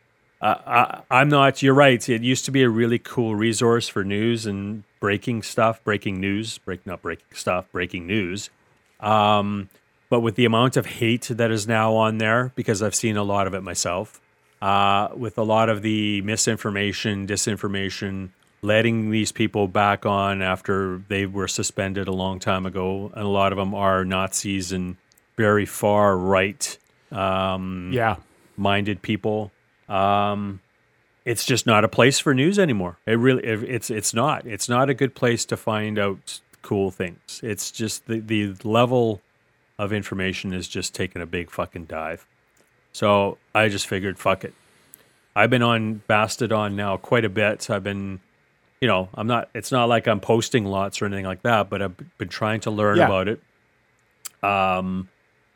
S3: Uh, I, I'm not. You're right. It used to be a really cool resource for news and breaking stuff, breaking news, break not breaking stuff, breaking news. Um, but with the amount of hate that is now on there, because I've seen a lot of it myself, uh, with a lot of the misinformation, disinformation, letting these people back on after they were suspended a long time ago, and a lot of them are Nazis and very far right um,
S2: Yeah.
S3: minded people. Um, it's just not a place for news anymore. It really, it's it's not. It's not a good place to find out cool things. It's just the the level of information is just taking a big fucking dive. So I just figured, fuck it. I've been on Mastodon now quite a bit. So I've been, you know, I'm not. It's not like I'm posting lots or anything like that, but I've been trying to learn
S2: Yeah.
S3: about it. Um,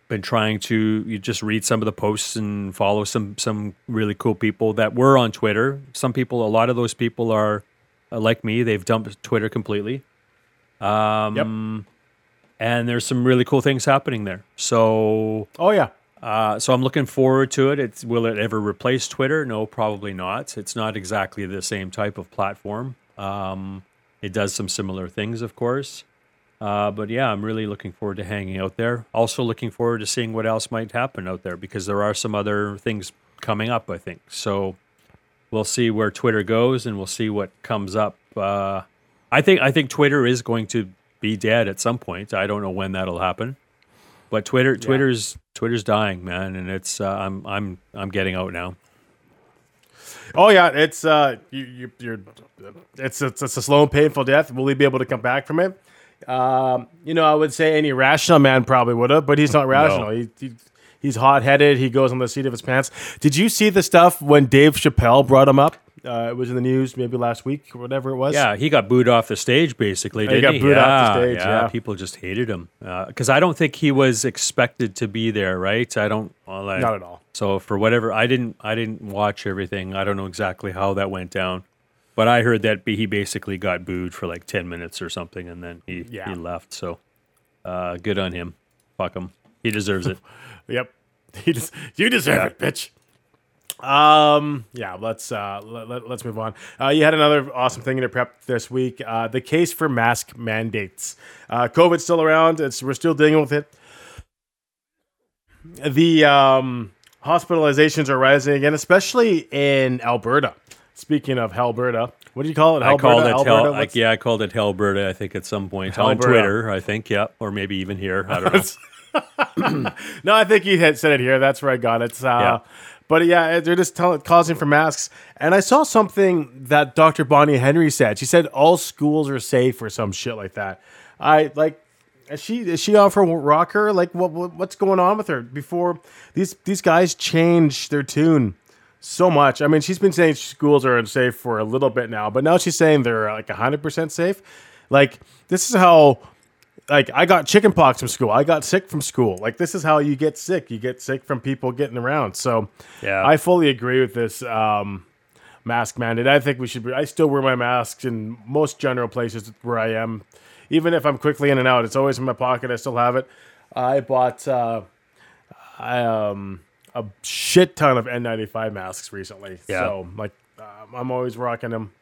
S3: been trying to you just read some of the posts and follow some some really cool people that were on Twitter. Some people, a lot of those people are uh, like me. They've dumped Twitter completely. Um, And there's some really cool things happening there. So
S2: Oh yeah.
S3: uh, so I'm looking forward to it. It's will it ever replace Twitter? No, probably not. It's not exactly the same type of platform. Um, it does some similar things, of course. Uh, but yeah, I'm really looking forward to hanging out there. Also looking forward to seeing what else might happen out there because there are some other things coming up. I think so. We'll see where Twitter goes, and we'll see what comes up. Uh, I think I think Twitter is going to be dead at some point. I don't know when that'll happen. But Twitter, Twitter's Twitter's dying, man, and it's uh, I'm I'm I'm getting out now.
S2: Oh yeah. It's uh, you, you you're, it's it's it's a slow and painful death. Will he be able to come back from it? Um, you know, I would say any rational man probably would have, but he's not rational. He, he he's hot headed. He goes on the seat of his pants. Did you see the stuff when Dave Chappelle brought him up? Uh, it was in the news maybe last week or whatever it was.
S3: Yeah, he got booed off the stage basically.
S2: He got
S3: he?
S2: booed off the stage, yeah.
S3: people just hated him because I don't think he was expected to be there. Right? I don't. Well, I,
S2: Not at all.
S3: So for whatever, I didn't. I didn't watch everything. I don't know exactly how that went down. But I heard that he basically got booed for like ten minutes or something, and then he
S2: Yeah.
S3: he left. So, uh, good on him. Fuck him. He deserves it. (laughs)
S2: Yep. He you deserve it, bitch. Um. Yeah. Let's uh. Let, let, us move on. Uh, you had another awesome thing in your prep this week. Uh, the case for mask mandates. Uh, COVID's still around. It's we're still dealing with it. The um hospitalizations are rising again, especially in Alberta. Speaking of Alberta, what do you call it?
S3: I called it
S2: Alberta?
S3: hell. Like, yeah, I called it Hellberta. I think at some point on Twitter. I think, yeah, or maybe even here. I don't know. (laughs)
S2: no, I think you had said it here. That's where I got it. Uh,
S3: Yeah.
S2: But yeah, they're just tell- causing for masks. And I saw something that Dr. Bonnie Henry said. She said all schools are safe or some shit like that. I like. Is she is she on for rocker? Like what, what what's going on with her? Before these these guys change their tune so much. I mean, she's been saying schools are unsafe for a little bit now, but now she's saying they're like hundred percent safe. Like this is how like I got chickenpox from school. I got sick from school. Like this is how you get sick. You get sick from people getting around. So
S3: Yeah.
S2: I fully agree with this um, mask mandate. I think we should. Be, I still wear my masks in most general places where I am, even if I'm quickly in and out. It's always in my pocket. I still have it. I bought uh, I, um, a shit ton of N95 masks recently.
S3: Yeah.
S2: So like um, I'm always rocking them.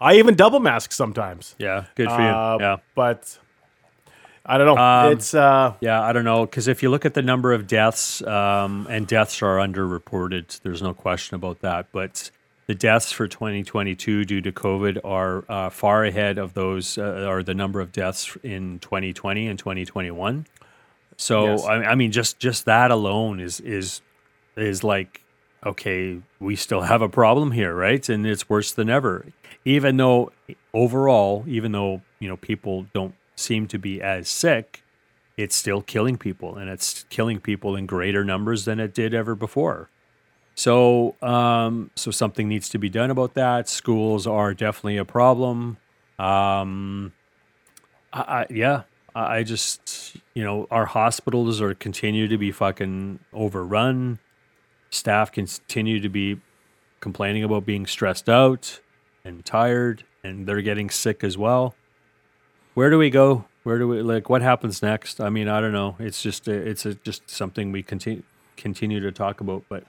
S2: I even double mask sometimes.
S3: Yeah, good for you.
S2: Uh,
S3: yeah.
S2: But I don't know.
S3: Um,
S2: it's uh
S3: Yeah, I don't know because if you look at the number of deaths, um, and deaths are underreported, there's no question about that. But the deaths for 2022 due to COVID are uh, far ahead of those, uh, or the number of deaths in 2020 and 2021. So
S2: Yes.
S3: I, I mean, just just that alone is is is like okay, we still have a problem here, right? And it's worse than ever. Even though overall, even though you know people don't seem to be as sick, it's still killing people, and it's killing people in greater numbers than it did ever before. So, um, so something needs to be done about that. Schools are definitely a problem. Um, I, I, yeah, I, just, you know, our hospitals are continue to be fucking overrun. Staff continue to be complaining about being stressed out and tired, and they're getting sick as well. Where do we go? Where do we like? What happens next? I mean, I don't know. It's just, it's a, just something we continue continue to talk about, but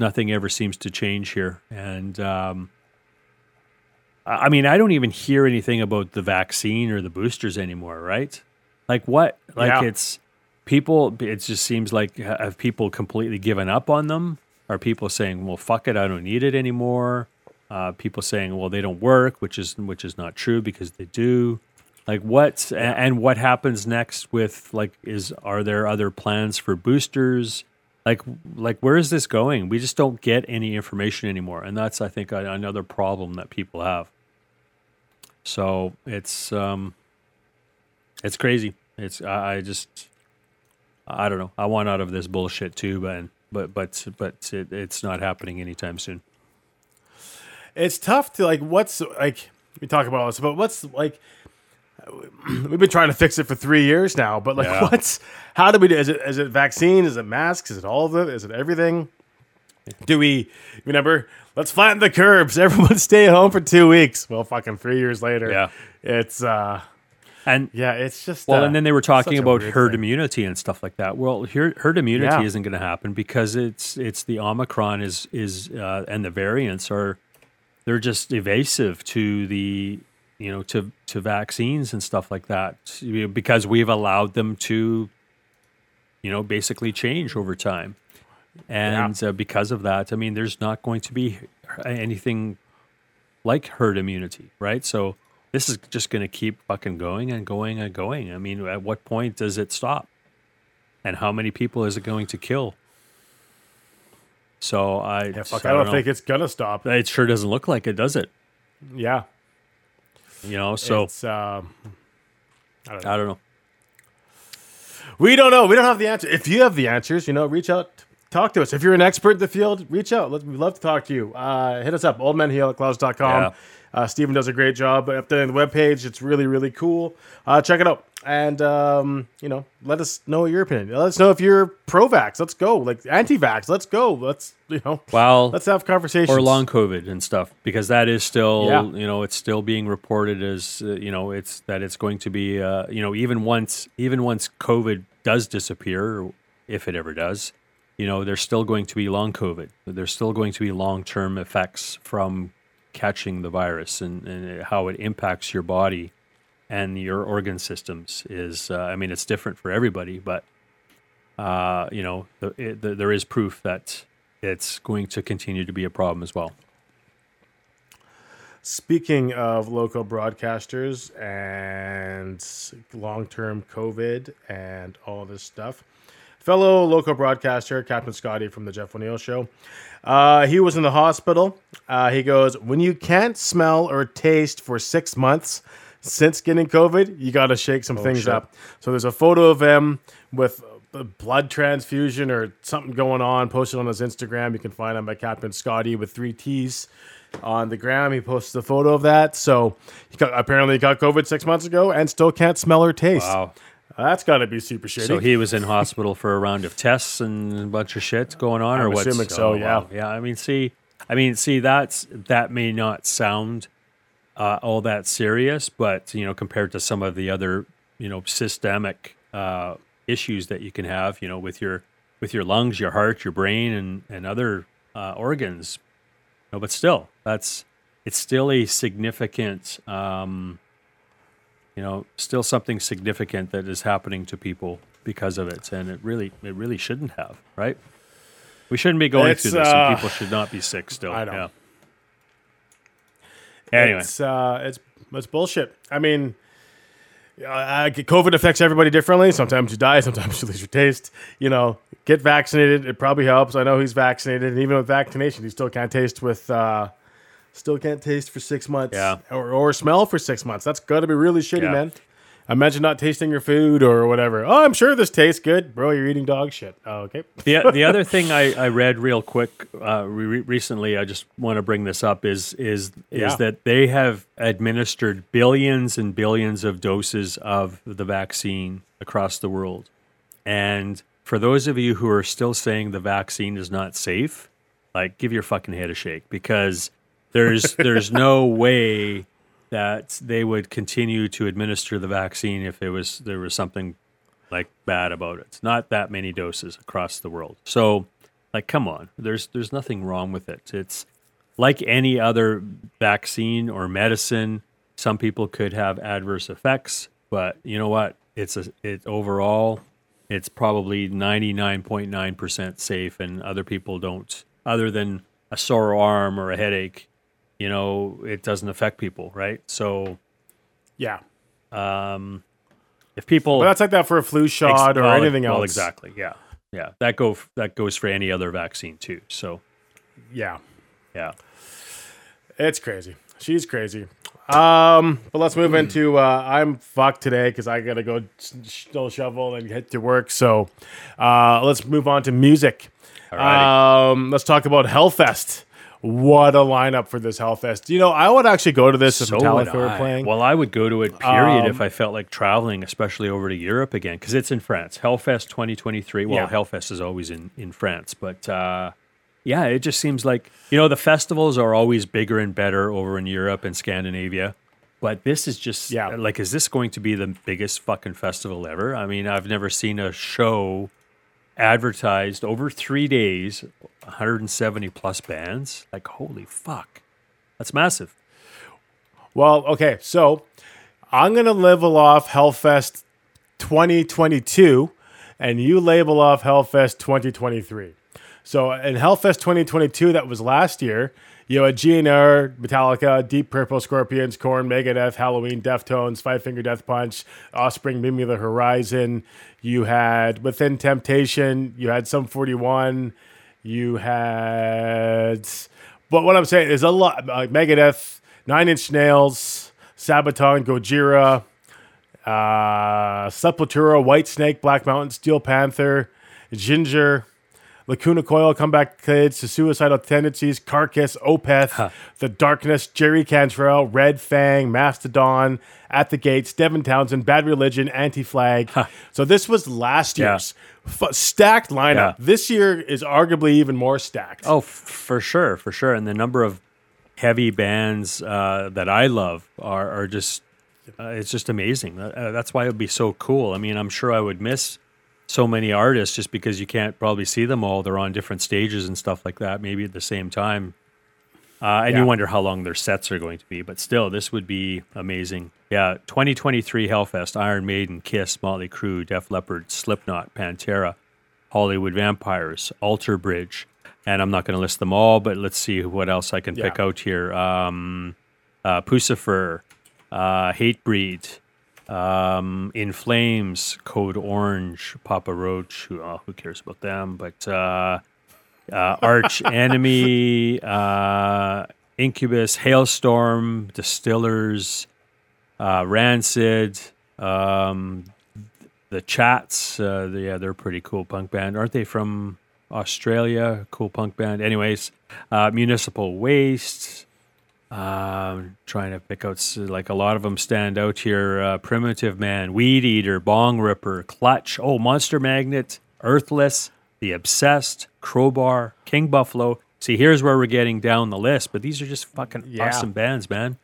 S3: nothing ever seems to change here. And um, I mean, I don't even hear anything about the vaccine or the boosters anymore, right? Like what? Like
S2: Yeah.
S3: it's people. It just seems like have people completely given up on them? Are people saying, "Well, fuck it, I don't need it anymore"? Uh, people saying, "Well, they don't work," which is which is not true because they do. Like what? a- And what happens next with like is are there other plans for boosters? Like like where is this going? We just don't get any information anymore, and that's I think another problem that people have. So it's um, it's crazy. It's I, I just I don't know. I want out of this bullshit too, but but but but it, it's not happening anytime soon.
S2: it's tough to like what's like we talk about all this but what's like (clears throat) we've been trying to fix it for three years now but like
S3: Yeah. (laughs)
S2: what's how do we do is it is it vaccine is it masks is it all of it is it everything do we remember let's flatten the curbs (laughs) everyone stay home for two weeks well fucking three years later
S3: Yeah.
S2: it's uh
S3: And
S2: yeah it's just
S3: Well,
S2: uh,
S3: and then they were talking about herd
S2: thing.
S3: immunity and stuff like that. Well, here, herd immunity
S2: Yeah.
S3: isn't going to happen because it's it's the Omicron is is uh, and the variants are they're just evasive to the you know to to vaccines and stuff like that because we've allowed them to you know basically change over time. And uh, because of that, I mean, there's not going to be anything like herd immunity, right? So this is just going to keep fucking going and going and going. I mean, at what point does it stop? And how many people is it going to kill? So I,
S2: yeah, fuck,
S3: I
S2: I don't think it's gonna stop
S3: it sure doesn't look like it, does it?
S2: yeah
S3: You know, so
S2: it's um
S3: I don't know.
S2: We don't know. We don't have the answer. If you have the answers, you know, reach out, talk to us. If you're an expert in the field, reach out. Let, we'd love to talk to you. Uh, hit us up, oldmenheal at clouds.com.
S3: Yeah.
S2: Uh, Steven does a great job updating the webpage. It's really, really cool. Uh, check it out. And, um, you know, let us know your opinion. Let us know if you're pro vax. Let's go. Like anti vax. Let's go. Let's, you know,
S3: Well,
S2: let's have conversations.
S3: or long COVID and stuff because that is still
S2: Yeah.
S3: you know it's still being reported as uh, you know it's that it's going to be uh, you know even once even once COVID does disappear if it ever does you know there's still going to be long COVID there's still going to be long term effects from catching the virus and, and how it impacts your body and your organ systems is uh, I mean it's different for everybody but uh, you know, the, it, the, there is proof that it's going to continue to be a problem as well.
S2: Speaking of local broadcasters and long term COVID and all this stuff, fellow local broadcaster, Captain Scotty from the Jeff O'Neill Show, uh, he was in the hospital. Uh, he goes, When you can't smell or taste for six months since getting COVID, you got to shake some things
S3: shit.
S2: up. So there's a photo of him with a blood transfusion or something going on posted on his Instagram. You can find him by Captain Scotty with three T's on the gram. He posted a photo of that. So he got, apparently got COVID six months ago and still can't smell or taste.
S3: Wow.
S2: That's got to be super shitty.
S3: So he was in hospital for a round of tests and a bunch of shit going on, or
S2: I'm
S3: what?
S2: assuming so, yeah.
S3: yeah. I mean, see, I mean, see, that's that may not sound uh, all that serious, but you know, compared to some of the other, you know, systemic uh, issues that you can have, you know, with your with your lungs, your heart, your brain, and and other uh, organs. No, but still, that's it's still a significant. Um, you know, still something significant that is happening to people because of it, and it really, it really shouldn't have, right? We shouldn't be going
S2: It's,
S3: through this,
S2: uh,
S3: and people should not be sick still.
S2: I know.
S3: Yeah. Anyway,
S2: It's uh, it's it's bullshit. I mean, uh, COVID affects everybody differently. Sometimes you die, sometimes (laughs) you lose your taste. You know, get vaccinated. It probably helps. I know he's vaccinated, and even with vaccination, he still can't taste with. Uh, still can't taste for six months.
S3: Yeah.
S2: Or, or smell for six months. That's got to be really shitty,
S3: Yeah.
S2: man. Imagine not tasting your food or whatever. Oh, I'm sure this tastes good, bro. You're eating dog shit. Oh, okay.
S3: the the (laughs) other thing I, I read real quick uh, re- recently, I just want to bring this up is is is
S2: Yeah.
S3: that they have administered billions and billions of doses of the vaccine across the world, and for those of you who are still saying the vaccine is not safe, like give your fucking head a shake because there's there's no way that they would continue to administer the vaccine if there was there was something like bad about it. It's not that many doses across the world. So Like, come on, there's there's nothing wrong with it. It's like any other vaccine or medicine. Some people could have adverse effects, but you know what? It's a it overall, it's probably ninety nine point nine percent safe, and other people don't. Other than a sore arm or a headache, you know, it doesn't affect people, right? So
S2: Yeah.
S3: Um, if people
S2: But that's like that for a flu shot or
S3: well,
S2: anything
S3: well,
S2: else.
S3: exactly, yeah, yeah, that go that goes for any other vaccine too. So
S2: Yeah.
S3: yeah.
S2: It's crazy. She's crazy. Um, but let's move into uh, I'm fucked today because I gotta go still shovel and get to work. So uh, let's move on to music.
S3: Alrighty.
S2: Um, let's talk about Hellfest. What a lineup for this Hellfest! You know, I would actually go to this if
S3: would
S2: Metallica were playing.
S3: Well, I would go to it, period,
S2: Um,
S3: if I felt like traveling, especially over to Europe again, because it's in France. Hellfest 2023. Well,
S2: Yeah.
S3: Hellfest is always in, in France, but uh, yeah, it just seems like, you know, the festivals are always bigger and better over in Europe and Scandinavia. But this is just
S2: Yeah.
S3: like, is this going to be the biggest fucking festival ever? I mean, I've never seen a show advertised over three days, 170 plus bands. Like, holy fuck. That's massive.
S2: Well, okay, so I'm gonna label off Hellfest 2022, and you label off Hellfest 2023. So in Hellfest 2022, that was last year. You had GNR, Metallica, Deep Purple, Scorpions, Korn, Megadeth, Helloween, Deftones, Five Finger Death Punch, Offspring, Meet Me the Horizon. You had Within Temptation. You had Sum 41. You had, but what I'm saying is a lot. Like Megadeth, Nine Inch Nails, Sabaton, Gojira, uh, Sepultura, Whitesnake, Black Mountain, Steel Panther, Ginger, Lacuna Coil, Comeback Kids, The Suicidal Tendencies, Carcass, Opeth, The Darkness, Jerry Cantrell, Red Fang, Mastodon, At the Gates, Devin Townsend, Bad Religion, Anti Flag. So this was last
S3: Yeah.
S2: year's f- stacked lineup.
S3: Yeah.
S2: This year is arguably even more stacked.
S3: Oh, f- for sure, for sure. And the number of heavy bands uh, that I love are, are just, uh, it's just amazing. Uh, that's why it would be so cool. I mean, I'm sure I would miss so many artists just because you can't probably see them all. They're on different stages and stuff like that, maybe at the same time. Uh, and
S2: Yeah.
S3: you wonder how long their sets are going to be. But still, this would be amazing. Yeah, 2023 Hellfest, Iron Maiden, Kiss, Motley Crue, Def Leppard, Slipknot, Pantera, Hollywood Vampires, Alter Bridge, and I'm not going to list them all, but let's see what else I can pick out here. Um, uh, Puscifer, uh, Hatebreed, um, In Flames, Code Orange, Papa Roach. Who, oh, who cares about them? But uh, uh, Arch (laughs) Enemy, uh, Incubus, Halestorm, Distillers, uh, Rancid, um, the Chats. Uh, yeah, they're a pretty cool punk band, aren't they? From Australia, cool punk band. Anyways, uh, Municipal Waste. Um, trying to pick out like a lot of them stand out here. Uh, Primitive Man, Weed Eater, Bongripper, Clutch. Oh, Monster Magnet, Earthless, The Obsessed, Crowbar, King Buffalo. See, here's where we're getting down the list, but these are just fucking
S2: Yeah.
S3: awesome bands, man.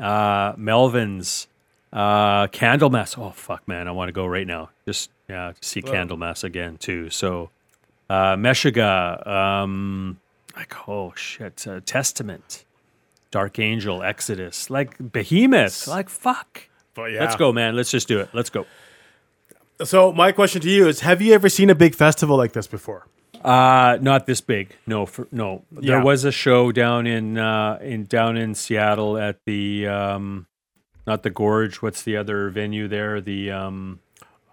S3: Uh, Melvins, uh, Candlemass. Oh fuck, man, I want to go right now. Just yeah, to see Candlemass again too. So, uh, Meshuggah, um, like oh shit, uh, Testament, Dark Angel, Exodus, like Behemoth, like fuck.
S2: But yeah.
S3: Let's go, man. Let's just do it. Let's go.
S2: So my question to you is: Have you ever seen a big festival like this before?
S3: Uh not this big. No, for, no. There was a show down in uh in down in Seattle at the um not the Gorge, what's the other venue there? The um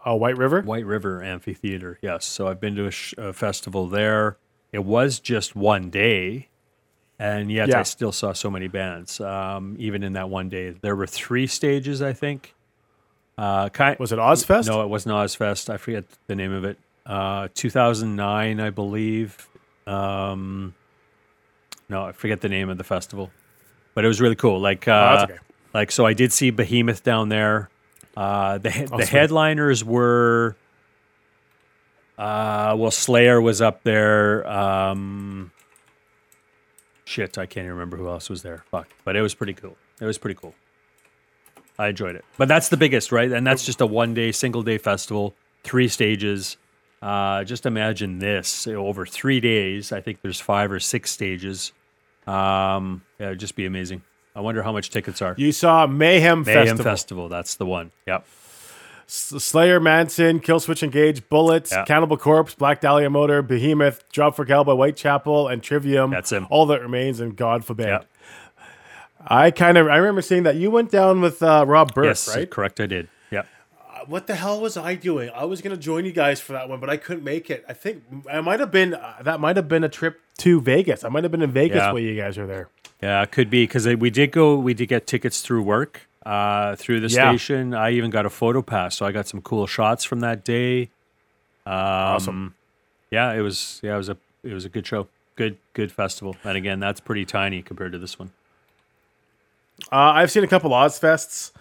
S2: Uh, White River.
S3: White River Amphitheater. Yes. So I've been to a, sh- a festival there. It was just one day, and yet
S2: Yeah.
S3: I still saw so many bands. Um, even in that one day, there were three stages. I think. Uh, kind,
S2: Was it Ozzfest?
S3: no, it wasn't Ozzfest. I forget the name of it. Uh, 2009, I believe. Um, no, I forget the name of the festival, but it was really cool. Like, uh,
S2: Oh, okay.
S3: like so, I did see Behemoth down there. Uh, the he- the
S2: sweet.
S3: headliners were. Uh, well, Slayer was up there. Um, shit, I can't even remember who else was there. Fuck, but it was pretty cool. It was pretty cool. I enjoyed it. But that's the biggest, right? And that's just a one day, single day festival, three stages. Uh, just imagine this over three days. I think there's five or six stages. Um, yeah, it'd just be amazing. I wonder how much tickets are.
S2: You saw Mayhem, Festival.
S3: Mayhem
S2: Festival.
S3: Festival. That's the one. Yep.
S2: Slayer, Manson, Killswitch Engage, Bullets,
S3: Yeah.
S2: Cannibal Corpse, Black Dahlia Murder, Behemoth, Drop for Cowboy, Whitechapel, and Trivium.
S3: That's him.
S2: All that remains, and God forbid.
S3: Yeah.
S2: I kind of I remember seeing that you went down with uh, Rob Burke,
S3: yes,
S2: right?
S3: correct. I did. Yep.
S2: What the hell was I doing? I was gonna join you guys for that one, but I couldn't make it. I think I might have been uh, that might have been a trip to Vegas. I might have been in Vegas
S3: Yeah.
S2: while you guys were there.
S3: Yeah, it could be because we did go. We did get tickets through work, uh, through the
S2: Yeah.
S3: station. I even got a photo pass, so I got some cool shots from that day. Um,
S2: Awesome.
S3: Yeah, it was. Yeah, it was a. It was a good show. Good, good festival. And again, that's pretty tiny compared to this one.
S2: Uh, I've seen a couple Ozzfests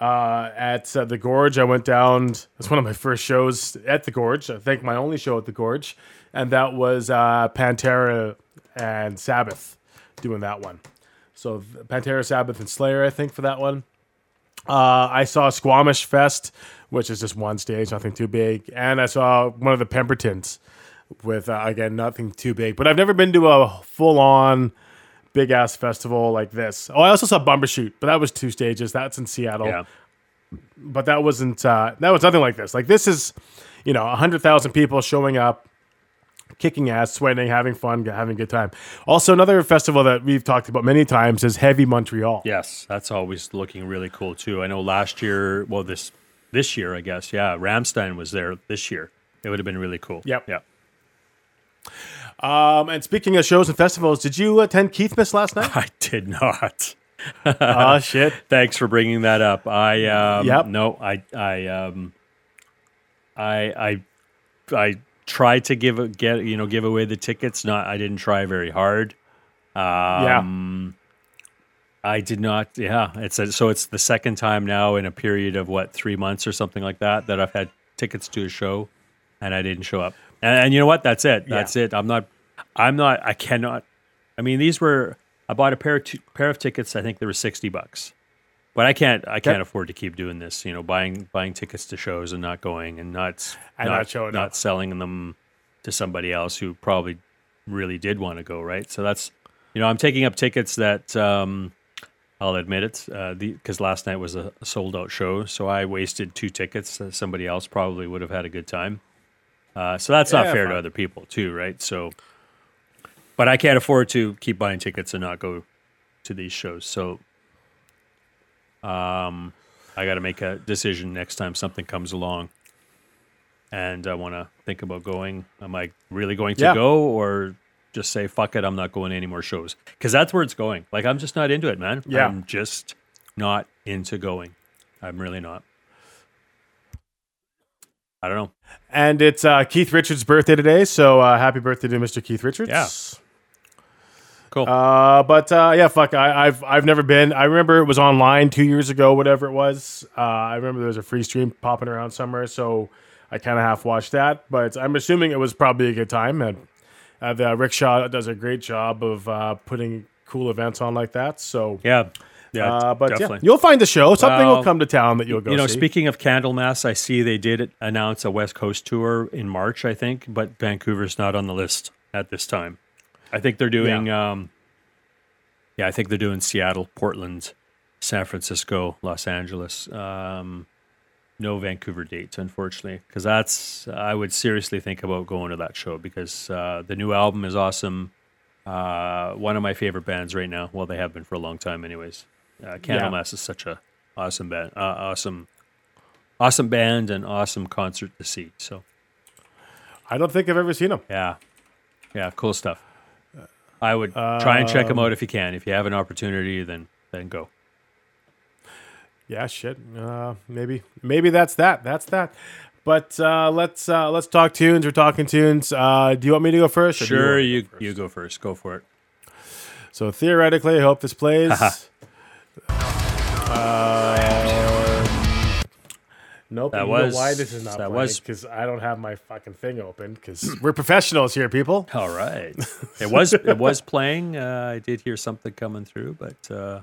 S2: uh, at uh, the Gorge. I went down. It's one of my first shows at the Gorge. I think my only show at the Gorge, and that was uh, Pantera and Sabbath doing that one. So Pantera, Sabbath, and Slayer. I think for that one. Uh, I saw Squamish Fest, which is just one stage, nothing too big, and I saw one of the Pembertons with uh, again nothing too big. But I've never been to a full on big ass festival like this. Oh, I also saw Bumbershoot, but that was two stages. That's in Seattle,
S3: Yeah.
S2: but that wasn't. Uh, that was nothing like this. Like this is, you know, hundred thousand people showing up, kicking ass, sweating, having fun, having a good time. Also, another festival that we've talked about many times is Heavy Montreal.
S3: Yes, that's always looking really cool too. I know last year, well, this this year, I guess. Yeah, Rammstein was there this year. It would have been really cool.
S2: Yep.
S3: Yep.
S2: Um, and speaking of shows and festivals, did you attend Keithmas last night? (laughs)
S3: I did not.
S2: oh (laughs) shit! (laughs)
S3: Thanks for bringing that up. I um,
S2: Yep.
S3: no, I I um, I I I tried to give a, get you know give away the tickets. Not I didn't try very hard. Um, I did not. Yeah, it's a, so it's the second time now in a period of what three months or something like that that I've had tickets to a show, and I didn't show up. And, and you know what? That's it. That's it. I'm not. I'm not. I cannot. I mean, these were. I bought a pair of t- pair of tickets. I think they were sixty bucks, but I can't. I can't afford to keep doing this. You know, buying buying tickets to shows and not going and not
S2: And not showing
S3: not
S2: up.
S3: selling them to somebody else who probably really did want to go. Right. So that's you know I'm taking up tickets that um, I'll admit it uh, because last night was a sold out show. So I wasted two tickets. Uh, somebody else probably would have had a good time. Uh, so that's not fair
S2: fine.
S3: to other people too, right? So, but I can't afford to keep buying tickets and not go to these shows. So, um, I got to make a decision next time something comes along, and I want to think about going. Am I really going to
S2: Yeah.
S3: go, or just say fuck it? I'm not going to any more shows because that's where it's going. Like I'm just not into it, man.
S2: Yeah.
S3: I'm just not into going. I'm really not. I don't know.
S2: And it's uh, Keith Richards' birthday today, so uh, happy birthday to Mr. Keith Richards.
S3: Yeah. Cool.
S2: Uh, but uh, yeah, fuck, I, I've I've never been. I remember it was online two years ago, whatever it was. Uh, I remember there was a free stream popping around somewhere, so I kind of half watched that. But I'm assuming it was probably a good time. And uh, the Rickshaw does a great job of uh, putting cool events on like that. So
S3: yeah. Yeah.
S2: uh, but
S3: definitely.
S2: yeah, you'll find the show. Something will come to town that you'll go.
S3: you know,
S2: see.
S3: speaking of Candlemass, I see they did announce a West Coast tour in March, I think, but Vancouver's not on the list at this time. I think they're doing, yeah, um, yeah I think they're doing Seattle, Portland, San Francisco, Los Angeles. Um, no Vancouver dates, unfortunately, because that's I would seriously think about going to that show because uh, the new album is awesome. Uh, one of my favorite bands right now. Well, they have been for a long time, anyways. Uh, Candlemass is such a awesome band, uh, awesome, awesome band, and awesome concert to see. So
S2: I don't think I've ever seen them.
S3: yeah, yeah, cool stuff. I would try and check them out if you can. If you have an opportunity, then then go.
S2: Yeah, shit. Uh, maybe, maybe that's that. That's that. But uh, let's uh, let's talk tunes. We're talking tunes. Uh, do you want me to go first?
S3: Sure,
S2: want-
S3: you you go first. Go for it.
S2: So theoretically, I hope this plays. (laughs) nope.
S3: That
S2: you know
S3: was-
S2: why this is not
S3: that
S2: playing
S3: was-
S2: because I don't have my fucking thing open because (clears throat) we're professionals here, people.
S3: All right. (laughs) it was it was playing. Uh, I did hear something coming through, but uh,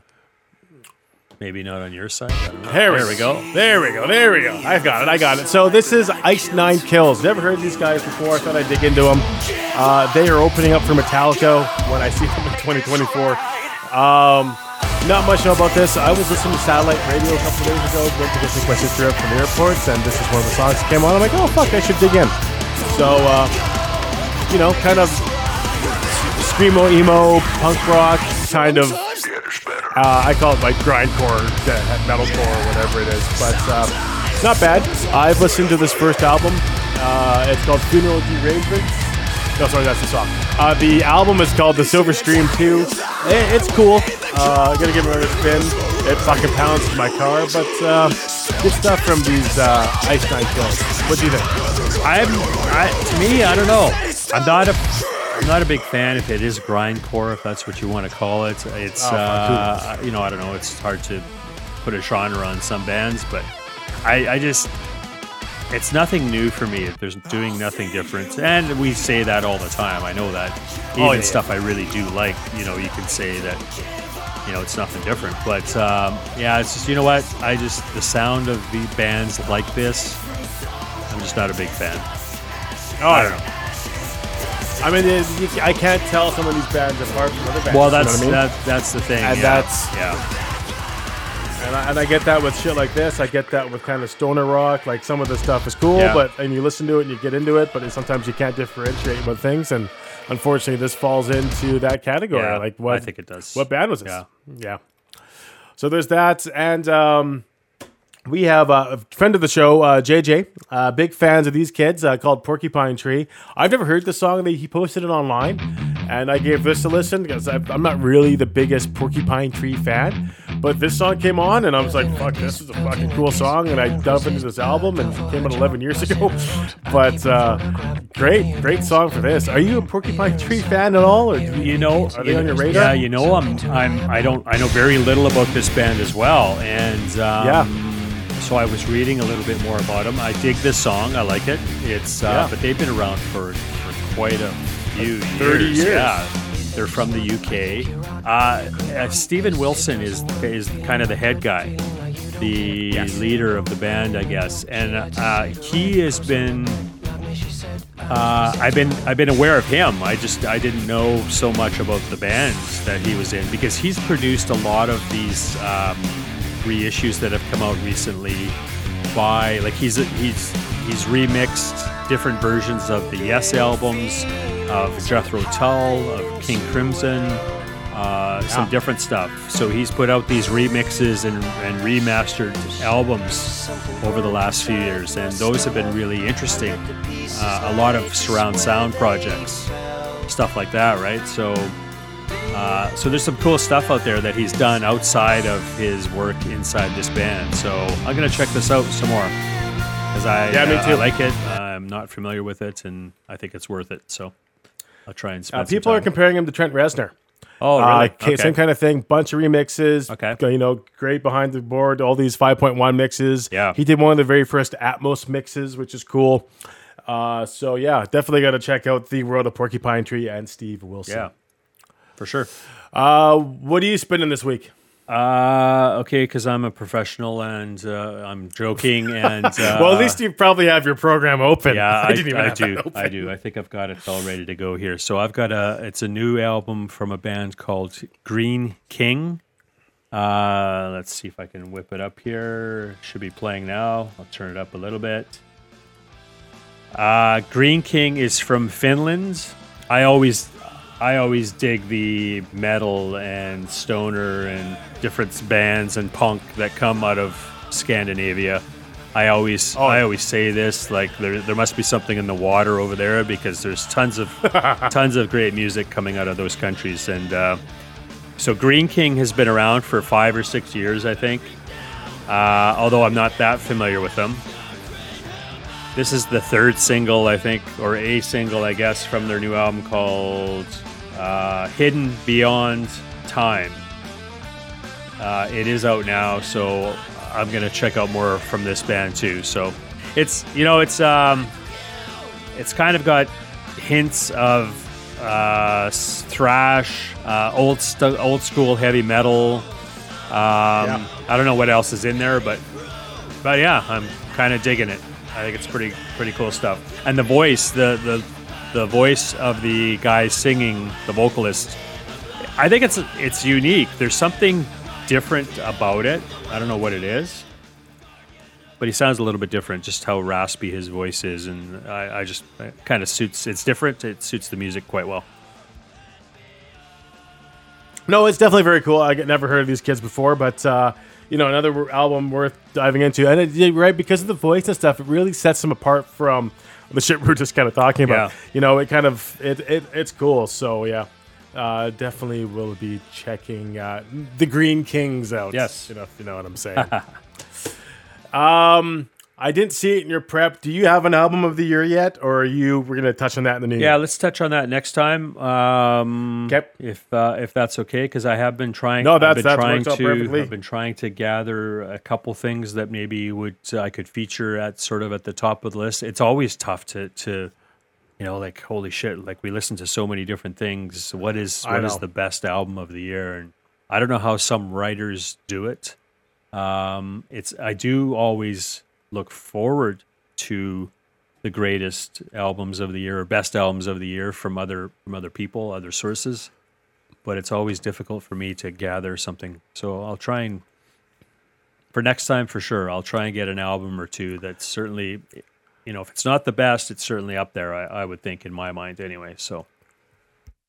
S3: Maybe not on your side. I.
S2: There,
S3: There we go.
S2: There we go. There we go. I got it. I got it. So this is Ice Nine Kills. Never heard these guys before. I thought I'd dig into them. Uh, they are opening up for Metallica when I see them in 2024. Um, not much know about this. I was listening to satellite radio a couple days ago. Went to my sister up from the airport, and this is one of the songs that came on. I'm like, oh fuck, I should dig in. So, uh, you know, kind of screamo emo punk rock kind of uh, I call it like grindcore, metalcore, whatever it is. But uh, not bad. I've listened to this first album. Uh, it's called Funeral Derangement. No, sorry, that's the song. Uh, the album is called The Silver Scream 2. Eh, it's cool. Uh, gonna give it another spin. It fucking pounds in my car, but uh, good stuff from these uh, Ice Nine Kills. What do you think?
S3: I'm, I, to me, I don't know. I'm not a, I'm not a big fan if it is grindcore, if that's what you want to call it. It's,
S2: Oh,
S3: uh, you know, I don't know. It's hard to put a genre on some bands, but I, I just, it's nothing new for me. There's doing nothing different, and we say that all the time. I know that. Even
S2: Oh, yeah.
S3: stuff I really do like, you know, you can say that you know, it's nothing different. But um, yeah, it's just you know what? I just the sound of the bands like this, I'm just not a big fan.
S2: Oh, I don't know. I mean, I can't tell some of these bands apart from other bands.
S3: Well,
S2: you know
S3: that's
S2: I mean?
S3: that, that's the thing.
S2: And
S3: yeah.
S2: that's-
S3: yeah,
S2: And I, and I get that with shit like this. I get that with kind of stoner rock. Like some of the stuff is cool,
S3: Yeah.
S2: but and you listen to it and you get into it, but it, sometimes you can't differentiate with things. And unfortunately, this falls into that category.
S3: yeah.
S2: Like what?
S3: I think it does.
S2: What band was this?
S3: Yeah.
S2: Yeah. So there's that, and um, we have a friend of the show, uh, JJ. Uh, big fans of these kids uh, called Porcupine Tree. I've never heard the song. They, he posted it online, and I gave this a listen because I'm not really the biggest Porcupine Tree fan. But this song came on, and I was like, "Fuck, this is a fucking cool song." And I dove into this album, and it came out 11 years ago. (laughs) but uh, great, great song for this. Are you a Porcupine Tree fan at all, or do you,
S3: you know,
S2: Are they
S3: you
S2: on your radar?
S3: Yeah, you know, I'm, I'm, I don't, I know very little about this band as well, and um,
S2: Yeah.
S3: So I was reading a little bit more about them. I dig this song. I like it. It's, uh,
S2: Yeah.
S3: but they've been around for, for quite a few
S2: 30 years.
S3: Yeah, they're from the UK. Uh, uh, Steven Wilson is is kind of the head guy, the leader of the band, I guess, and uh, he has been uh, I've been I've been aware of him. I just I didn't know so much about the bands that he was in because he's produced a lot of these um, reissues that have come out recently. By like he's he's he's remixed different versions of the Yes albums, of Jethro Tull, of King Crimson, uh, some different stuff. So he's put out these remixes and, and remastered albums over the last few years, and those have been really interesting. Uh, a lot of surround sound projects, stuff like that, right? So, uh, so there's some cool stuff out there that he's done outside of his work inside this band. So I'm gonna check this out some more because I,
S2: Yeah, me
S3: uh, I
S2: too.
S3: like it. I'm not familiar with it, and I think it's worth it. So I'll try and spend
S2: Uh, people are comparing him to Trent Reznor.
S3: Oh,
S2: Uh,
S3: really?
S2: okay, Same kind of thing. Bunch of remixes.
S3: Okay.
S2: You know, great behind the board. All these 5.1 mixes.
S3: Yeah.
S2: He did one of the very first Atmos mixes, which is cool. Uh, so yeah, definitely got to check out the World of Porcupine Tree and Steve Wilson.
S3: Yeah, for sure.
S2: Uh, what are you spinning this week?
S3: Uh, okay, because I'm a professional and uh, I'm joking and (laughs) uh,
S2: well, at least you probably have your program open.
S3: yeah, (laughs) I,
S2: didn't even
S3: I do. I do. I think I've got it all ready to go here. So I've got a. It's a new album from a band called Green King. Uh, let's see if I can whip it up here. Should be playing now. I'll turn it up a little bit. Uh, Green King is from Finland. I always, I always dig the metal and stoner and different bands and punk that come out of Scandinavia. I always, I always say this like there, there must be something in the water over there because there's tons of, (laughs) tons of great music coming out of those countries. And uh, so Green King has been around for five or six years, I think. Uh, although I'm not that familiar with them. This is the third single, I think, or a single, I guess, from their new album called uh, Hidden Beyond Time. Uh, it is out now, so I'm gonna check out more from this band too. So it's you know it's um, it's kind of got hints of uh, thrash, uh, old stu- old school heavy metal, Um, I don't know what else is in there, but but yeah, I'm kind of digging it. I think it's pretty pretty cool stuff. And the voice, the the the voice of the guy singing, the vocalist, I think it's it's unique. There's something different about it. I don't know what it is, but he sounds a little bit different. Just how raspy his voice is, and I, I just kind of suits. It's different. It suits the music quite well.
S2: No, it's definitely very cool. I never heard of these kids before, but uh, you know, another album worth diving into. And it, right because of the voice and stuff, it really sets them apart from the shit (laughs) we we're just kind of talking about.
S3: Yeah.
S2: You know, it kind of it, it it's cool. So yeah, uh, definitely will be checking uh, the Green Kings out.
S3: Yes.
S2: you know, if you know what I'm saying. (laughs) um. I didn't see it in your prep. Do you have an album of the year yet, or are you? We're gonna touch on that in the new
S3: Yeah,
S2: year.
S3: let's touch on that next time. Um,
S2: Okay.
S3: if uh, if that's okay, because I have been trying.
S2: No,
S3: I've
S2: that's-
S3: been
S2: that
S3: trying to.
S2: perfectly.
S3: I've been trying to gather a couple things that maybe would uh, I could feature at sort of at the top of the list. It's always tough to to, you know, like holy shit, like we listen to so many different things. What is what is the best album of the year? And I don't know how some writers do it. Um, it's I do always look forward to the greatest albums of the year or best albums of the year from other from other people, other sources. But it's always difficult for me to gather something. So I'll try and for next time for sure, I'll try and get an album or two that's certainly you know, if it's not the best, it's certainly up there, I, I would think in my mind anyway. So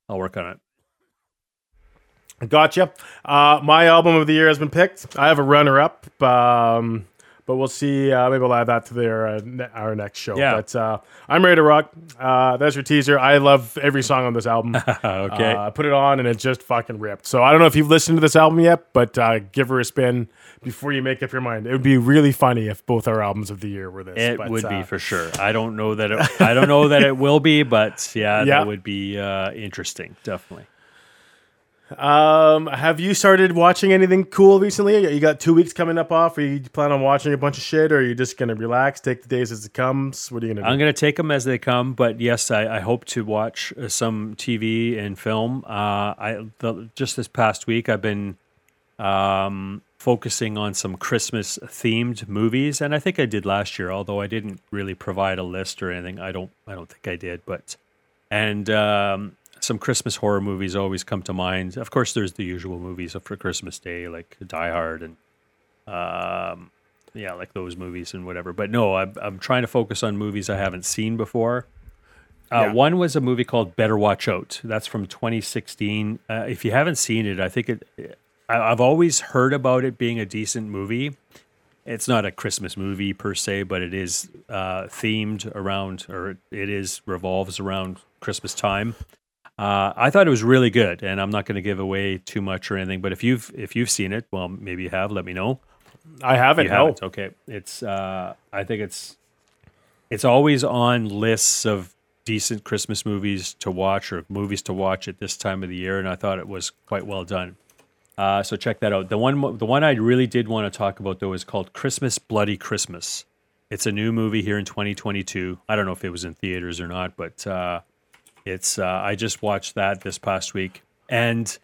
S3: I'll work on it.
S2: Gotcha. Uh, my album of the year has been picked. I have a runner-up, um, but we'll see. Uh, maybe we'll add that to their uh, ne- our next show.
S3: Yeah.
S2: But uh, I'm ready to rock. Uh, that's your teaser. I love every song on this album. (laughs)
S3: Okay.
S2: Uh, I put it on and it just fucking ripped. So I don't know if you've listened to this album yet, but uh, give her a spin before you make up your mind. It would be really funny if both our albums of the year were this.
S3: It
S2: but,
S3: would be for sure. I don't know that it. I don't know that it will be, but yeah,
S2: Yeah.
S3: that would be uh, interesting. Definitely.
S2: Um, have you started watching anything cool recently? You got two weeks coming up off. Are you plan on watching a bunch of shit, or are you just gonna relax, take the days as it comes? What are you gonna do?
S3: I'm to take them as they come, but yes, I, I hope to watch uh, some TV and film. Uh, I the, just this past week I've been um, focusing on some Christmas themed movies, and I think I did last year, although I didn't really provide a list or anything. I don't I don't think I did, but and um, some Christmas horror movies always come to mind. Of course, there's the usual movies for Christmas Day, like Die Hard and um, yeah, like those movies and whatever. But no, I'm, I'm trying to focus on movies I haven't seen before. Uh,
S2: Yeah.
S3: One was a movie called Better Watch Out. That's from 2016. Uh, if you haven't seen it, I think it. I, I've always heard about it being a decent movie. It's not a Christmas movie per se, but it is uh, themed around, or it is revolves around Christmas time. Uh, I thought it was really good, and I'm not going to give away too much or anything. But if you've if you've seen it, well, maybe you have. Let me know.
S2: I haven't.
S3: You
S2: no.
S3: haven't. Okay. It's uh I think it's it's always on lists of decent Christmas movies to watch or movies to watch at this time of the year, and I thought it was quite well done. Uh, so check that out. The one the one I really did want to talk about though is called Christmas Bloody Christmas. It's a new movie here in 2022. I don't know if it was in theaters or not, but uh, it's uh, I just watched that this past week, and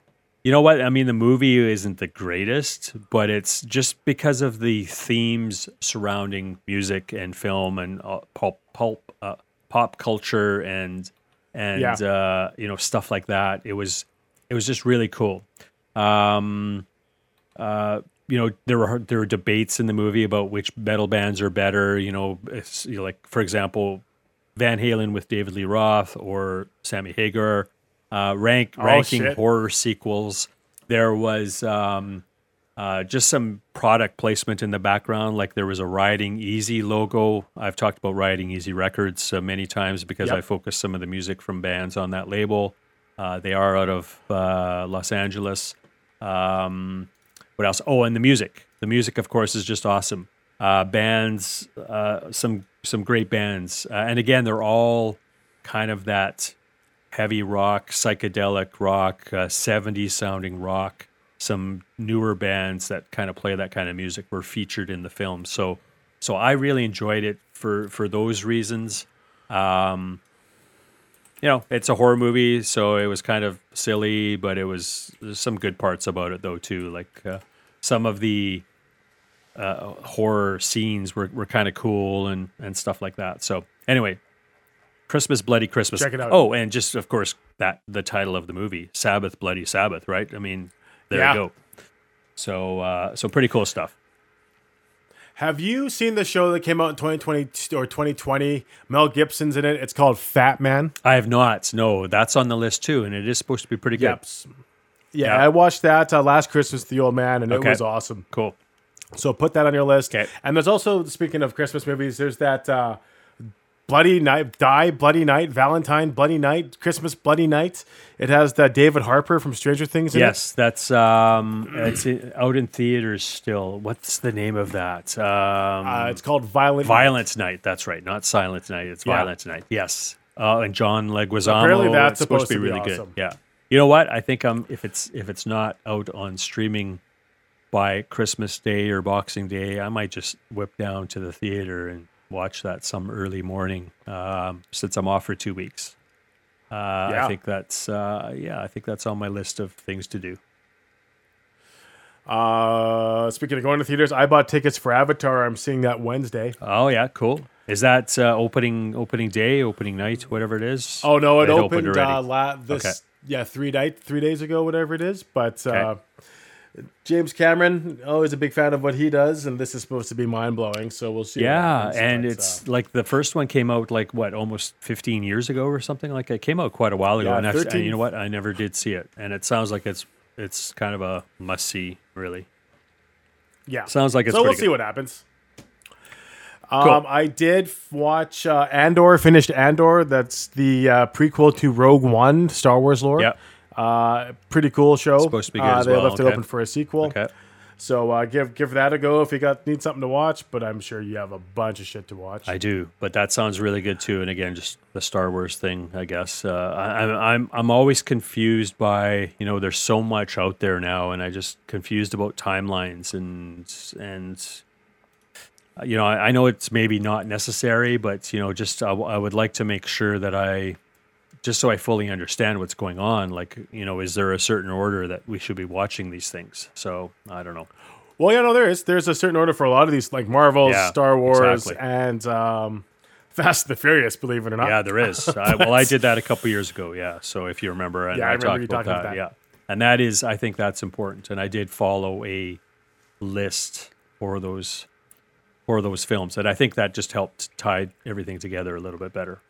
S3: you know what? I mean, the movie isn't the greatest, but it's just because of the themes surrounding music and film and uh, pulp, pulp, uh, pop culture and and
S2: Yeah.
S3: uh, you know stuff like that. It was it was just really cool. Um, uh, you know, there were there were debates in the movie about which metal bands are better. You know, you know, like for example, Van Halen with David Lee Roth or Sammy Hagar. Uh, rank
S2: Oh,
S3: ranking
S2: shit.
S3: horror sequels. There was um, uh, just some product placement in the background, like there was a Riding Easy logo. I've talked about Riding Easy Records uh, many times because
S2: Yep.
S3: I focus some of the music from bands on that label. Uh, they are out of uh, Los Angeles. Um, what else? Oh, and the music. The music, of course, is just awesome. Uh, bands, uh, some some great bands, uh, and again, they're all kind of that heavy rock, psychedelic rock, uh, 70s sounding rock. Some newer bands that kind of play that kind of music were featured in the film. So, so I really enjoyed it for for those reasons. Um, you know, it's a horror movie, so it was kind of silly, but it was there's some good parts about it though too. Like uh, some of the uh, horror scenes were, were kind of cool and and stuff like that. So anyway, Christmas, Bloody Christmas.
S2: Check it out.
S3: Oh, and just of course that the title of the movie, Sabbath, Bloody Sabbath, right? I mean, there
S2: Yeah.
S3: you go. So uh, so pretty cool stuff.
S2: Have you seen the show that came out in 2020 or 2020? Mel Gibson's in it. It's called Fatman.
S3: I have not. No, that's on the list too, and it is supposed to be pretty good.
S2: Yep. Yeah,
S3: Yeah.
S2: I watched that uh, last Christmas, The Old Man, and
S3: Okay.
S2: it was awesome.
S3: Cool.
S2: So put that on your list.
S3: Okay.
S2: And there's also, speaking of Christmas movies, there's that uh, Bloody Night, Die, Bloody Night, Valentine, Bloody Night, Christmas, Bloody Night. It has that David Harbour from Stranger Things in
S3: Yes, that's um, it's out in theaters still. What's the name of that? Um.
S2: Uh, it's called Violent.
S3: Violence Night. That's right, not Silent Night. It's
S2: Yeah.
S3: Violent Night. Yes, uh, and John Leguizamo.
S2: Apparently that's
S3: supposed, to be really
S2: be
S3: good. Yeah. You know what? I think um, if it's if it's not out on streaming by Christmas Day or Boxing Day, I might just whip down to the theater and watch that some early morning. Um, since I'm off for two weeks. Uh,
S2: Yeah.
S3: I think that's uh, yeah. I think that's on my list of things to do.
S2: Uh, speaking of going to theaters, I bought tickets for Avatar. I'm seeing that Wednesday.
S3: Oh yeah, cool. Is that uh, opening opening day, opening night, whatever it is?
S2: Oh no, it,
S3: It
S2: opened,
S3: opened
S2: uh, la- this
S3: Okay.
S2: yeah three night three days ago, whatever it is. But uh,
S3: Okay.
S2: James Cameron, always a big fan of what he does, and this is supposed to be mind blowing. So we'll see.
S3: yeah, and it's
S2: uh,
S3: like the first one came out like what almost 15 years ago or something like that. It came out quite a while ago,
S2: Yeah,
S3: and, I've- and
S2: 13.
S3: you know what? I never did see it, and it sounds like it's it's kind of a must see. Really,
S2: yeah.
S3: sounds like it's
S2: so we'll
S3: pretty
S2: see
S3: good.
S2: what happens. Um, I did f- watch uh, Andor. Finished Andor. That's the uh, prequel to Rogue One, Star Wars lore.
S3: Yeah.
S2: Uh, pretty cool show.
S3: Supposed to be good
S2: Uh, they
S3: well,
S2: left it open for a sequel.
S3: Okay.
S2: So uh, give give that a go if you got need something to watch. But I'm sure you have a bunch of shit to watch.
S3: I do, but that sounds really good too. And again, just the Star Wars thing, I guess. Uh, I, I'm I'm I'm always confused by you know there's so much out there now, and I just confused about timelines and and you know I, I know it's maybe not necessary, but you know just I, w- I would like to make sure that I just so I fully understand what's going on. Like you know, is there a certain order that we should be watching these things? So I don't know.
S2: Well, yeah, no, there is. There's a certain order for a lot of these, like Marvel,
S3: Yeah,
S2: Star Wars,
S3: exactly.
S2: and um, Fast and the Furious. Believe it or not.
S3: Yeah, there is. I, (laughs) well, I did that a couple years ago. Yeah. So if you remember, and
S2: Yeah, I
S3: I,
S2: remember
S3: talked
S2: you
S3: about
S2: talking
S3: that,
S2: about that.
S3: Yeah. And that is, I think that's important. And I did follow a list for those for those films, and I think that just helped tie everything together a little bit better.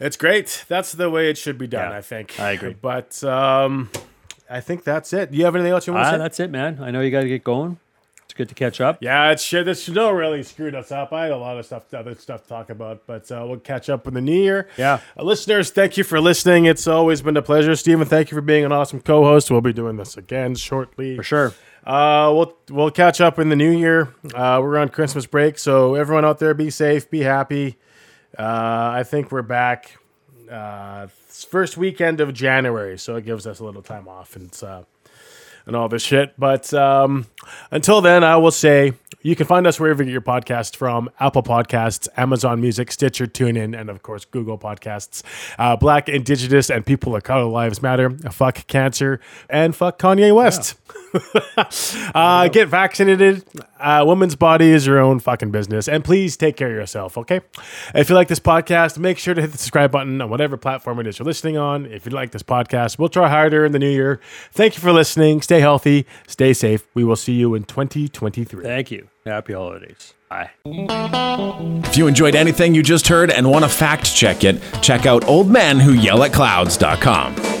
S2: It's great. That's the way it should be done.
S3: Yeah,
S2: I think.
S3: I agree. (laughs)
S2: But um, I think that's it. Do you have anything else you want to
S3: Ah,
S2: say?
S3: that's it, man. I know you got to get going. It's good to catch up.
S2: Yeah, it's shit. This snow really screwed us up. I had a lot of stuff, other stuff to talk about, but uh, we'll catch up in the new year.
S3: Yeah.
S2: Uh, listeners, thank you for listening. It's always been a pleasure. Stephen, thank you for being an awesome co-host. We'll be doing this again shortly.
S3: For sure.
S2: Uh, we'll we'll catch up in the new year. Uh, we're on Christmas break, so everyone out there, be safe, be happy. Uh, I think we're back uh, first weekend of January, so it gives us a little time off. And uh, and all this shit. But um, until then, I will say you can find us wherever you get your podcasts from: Apple Podcasts, Amazon Music, Stitcher, TuneIn, and of course Google Podcasts. Uh, Black, Indigenous, and people of color lives matter. Fuck cancer and fuck Kanye West. (laughs) uh, get vaccinated. Uh, women's body is your own fucking business, and please take care of yourself. Okay. If you like this podcast, make sure to hit the subscribe button on whatever platform it is you're listening on. If you like this podcast, we'll try harder in the new year. Thank you for listening. Stay healthy. Stay safe. We will see you in 2023.
S3: Thank you. Happy holidays. Bye.
S1: If you enjoyed anything you just heard and want to fact check it, check out oldmenwhoyellatclouds.com.